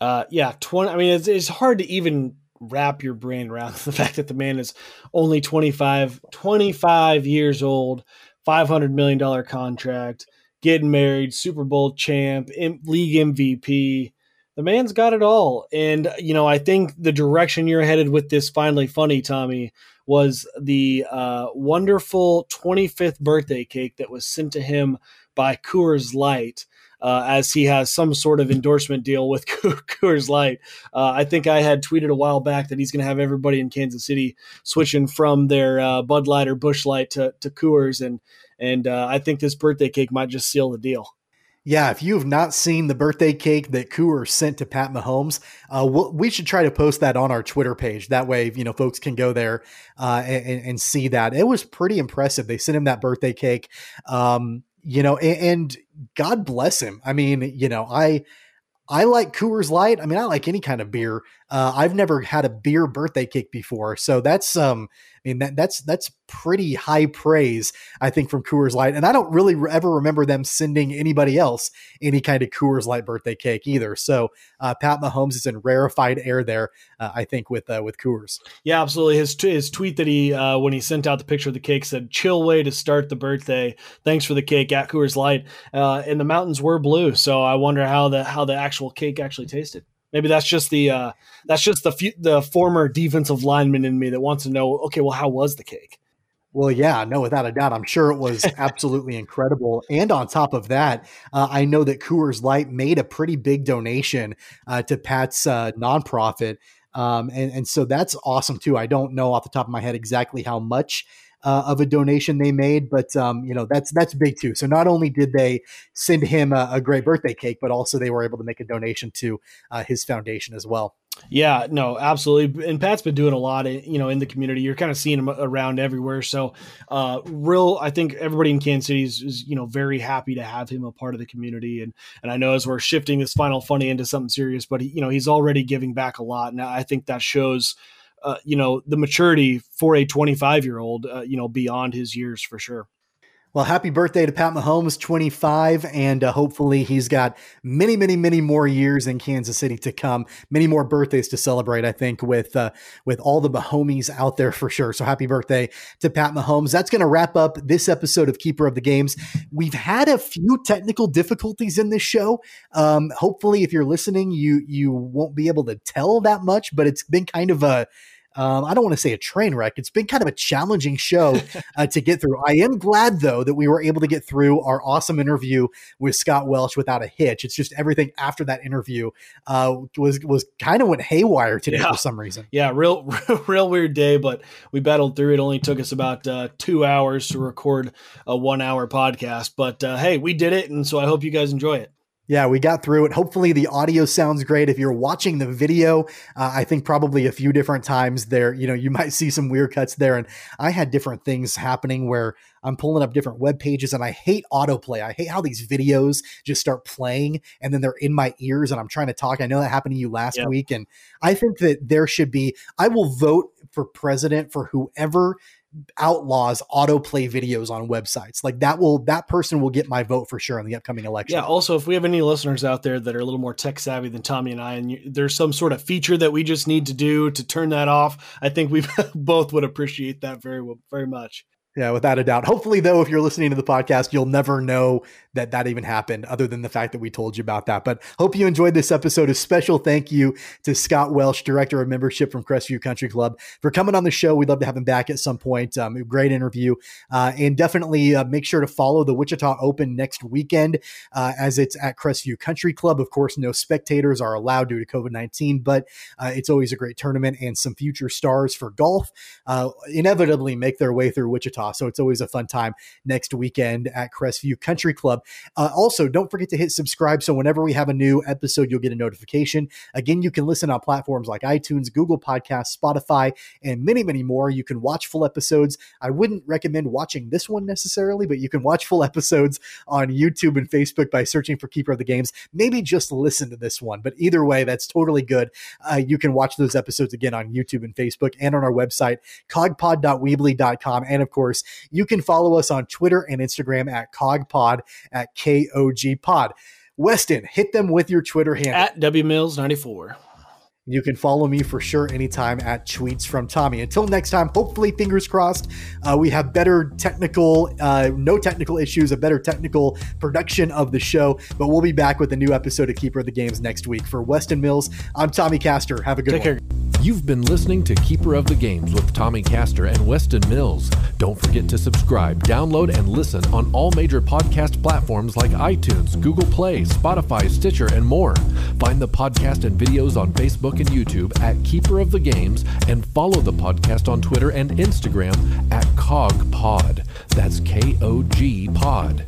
Uh, yeah, 20. I mean, it's, it's hard to even wrap your brain around the fact that the man is only 25, 25 years old, $500 million contract, getting married, Super Bowl champ, league MVP the man's got it all. And, you know, I think the direction you're headed with this finally funny, Tommy, was the uh, wonderful 25th birthday cake that was sent to him by Coors Light. Uh, as he has some sort of endorsement deal with Coors Light. Uh, I think I had tweeted a while back that he's going to have everybody in Kansas City switching from their uh, Bud Light or Busch Light to, to Coors, and and uh, I think this birthday cake might just seal the deal. Yeah, if you have not seen the birthday cake that Coors sent to Pat Mahomes, uh, we'll, we should try to post that on our Twitter page. That way, you know, folks can go there uh, and, and, see that. It was pretty impressive. They sent him that birthday cake, um, you know, and, and God bless him. I mean, you know, I I like Coors Light. I mean, I like any kind of beer. Uh, I've never had a beer birthday cake before, so that's um, I mean that that's that's pretty high praise, I think, from Coors Light. And I don't really ever remember them sending anybody else any kind of Coors Light birthday cake either. So uh, Pat Mahomes is in rarefied air there, uh, I think, with uh, with Coors. Yeah, absolutely. His his tweet that he uh, when he sent out the picture of the cake said, "Chill way to start the birthday. Thanks for the cake at Coors Light." Uh, and the mountains were blue, so I wonder how the how the actual cake actually tasted. Maybe that's just the uh, that's just the the former defensive lineman in me that wants to know. Okay, well, how was the cake? Well, yeah, no, without a doubt. I'm sure it was absolutely incredible. And on top of that, uh, I know that Coors Light made a pretty big donation uh, to Pat's uh, nonprofit. Um, and, and so that's awesome too. I don't know off the top of my head exactly how much uh, of a donation they made, but um, you know that's that's big too. So not only did they send him a, a great birthday cake, but also they were able to make a donation to uh, his foundation as well. Yeah, no, absolutely. And Pat's been doing a lot, in, you know, in the community. You're kind of seeing him around everywhere. So, uh, real, I think everybody in Kansas City is, is, you know, very happy to have him a part of the community. And and I know as we're shifting this final funny into something serious, but he, you know, he's already giving back a lot, and I think that shows uh, you know, the maturity for a 25 year old, uh, you know, beyond his years for sure. Well, happy birthday to Pat Mahomes, 25, and uh, hopefully he's got many, many, many more years in Kansas City to come. Many more birthdays to celebrate, I think, with uh, with all the Mahomes out there for sure. So happy birthday to Pat Mahomes. That's going to wrap up this episode of Keeper of the Games. We've had a few technical difficulties in this show. Um, hopefully, if you're listening, you you won't be able to tell that much, but it's been kind of a um, I don't want to say a train wreck. It's been kind of a challenging show uh, to get through. I am glad though that we were able to get through our awesome interview with Scott Welch without a hitch. It's just everything after that interview uh, was was kind of went haywire today yeah. for some reason. Yeah, real, real, real weird day, but we battled through. It only took us about uh, two hours to record a one hour podcast, but uh, hey, we did it, and so I hope you guys enjoy it. Yeah, we got through it. Hopefully, the audio sounds great. If you're watching the video, uh, I think probably a few different times there, you know, you might see some weird cuts there. And I had different things happening where I'm pulling up different web pages and I hate autoplay. I hate how these videos just start playing and then they're in my ears and I'm trying to talk. I know that happened to you last yep. week. And I think that there should be, I will vote for president for whoever outlaws autoplay videos on websites. Like that will that person will get my vote for sure in the upcoming election. Yeah. Also, if we have any listeners out there that are a little more tech savvy than Tommy and I, and you, there's some sort of feature that we just need to do to turn that off, I think we both would appreciate that very well, very much. Yeah, without a doubt. Hopefully, though, if you're listening to the podcast, you'll never know that that even happened, other than the fact that we told you about that. But hope you enjoyed this episode. A special thank you to Scott Welch, Director of Membership from Crestview Country Club, for coming on the show. We'd love to have him back at some point. Um, great interview. Uh, and definitely uh, make sure to follow the Wichita Open next weekend uh, as it's at Crestview Country Club. Of course, no spectators are allowed due to COVID 19, but uh, it's always a great tournament and some future stars for golf uh, inevitably make their way through Wichita So it's always a fun time next weekend at Crestview Country Club. Uh, also, don't forget to hit subscribe so whenever we have a new episode, you'll get a notification. Again, you can listen on platforms like iTunes, Google Podcasts, Spotify, and many, many more. You can watch full episodes. I wouldn't recommend watching this one necessarily, but you can watch full episodes on YouTube and Facebook by searching for Keeper of the Games. Maybe just listen to this one, but either way, that's totally good. Uh, you can watch those episodes again on YouTube and Facebook and on our website, kogpod.weebly.com. And of course, you can follow us on Twitter and Instagram at KOGPod at KOG pod. Weston, hit them with your Twitter handle at WMills94. You can follow me for sure anytime at Tweets from Tommy. Until next time, hopefully, fingers crossed, uh, we have better technical, uh, no technical issues, a better technical production of the show. But we'll be back with a new episode of Keeper of the Games next week. For Weston Mills, I'm Tommy Castor. Have a good Take one. Care. You've been listening to Keeper of the Games with Tommy Castor and Weston Mills. Don't forget to subscribe, download, and listen on all major podcast platforms like iTunes, Google Play, Spotify, Stitcher, and more. Find the podcast and videos on Facebook and YouTube at Keeper of the Games and follow the podcast on Twitter and Instagram at KOGPod. That's K O G Pod.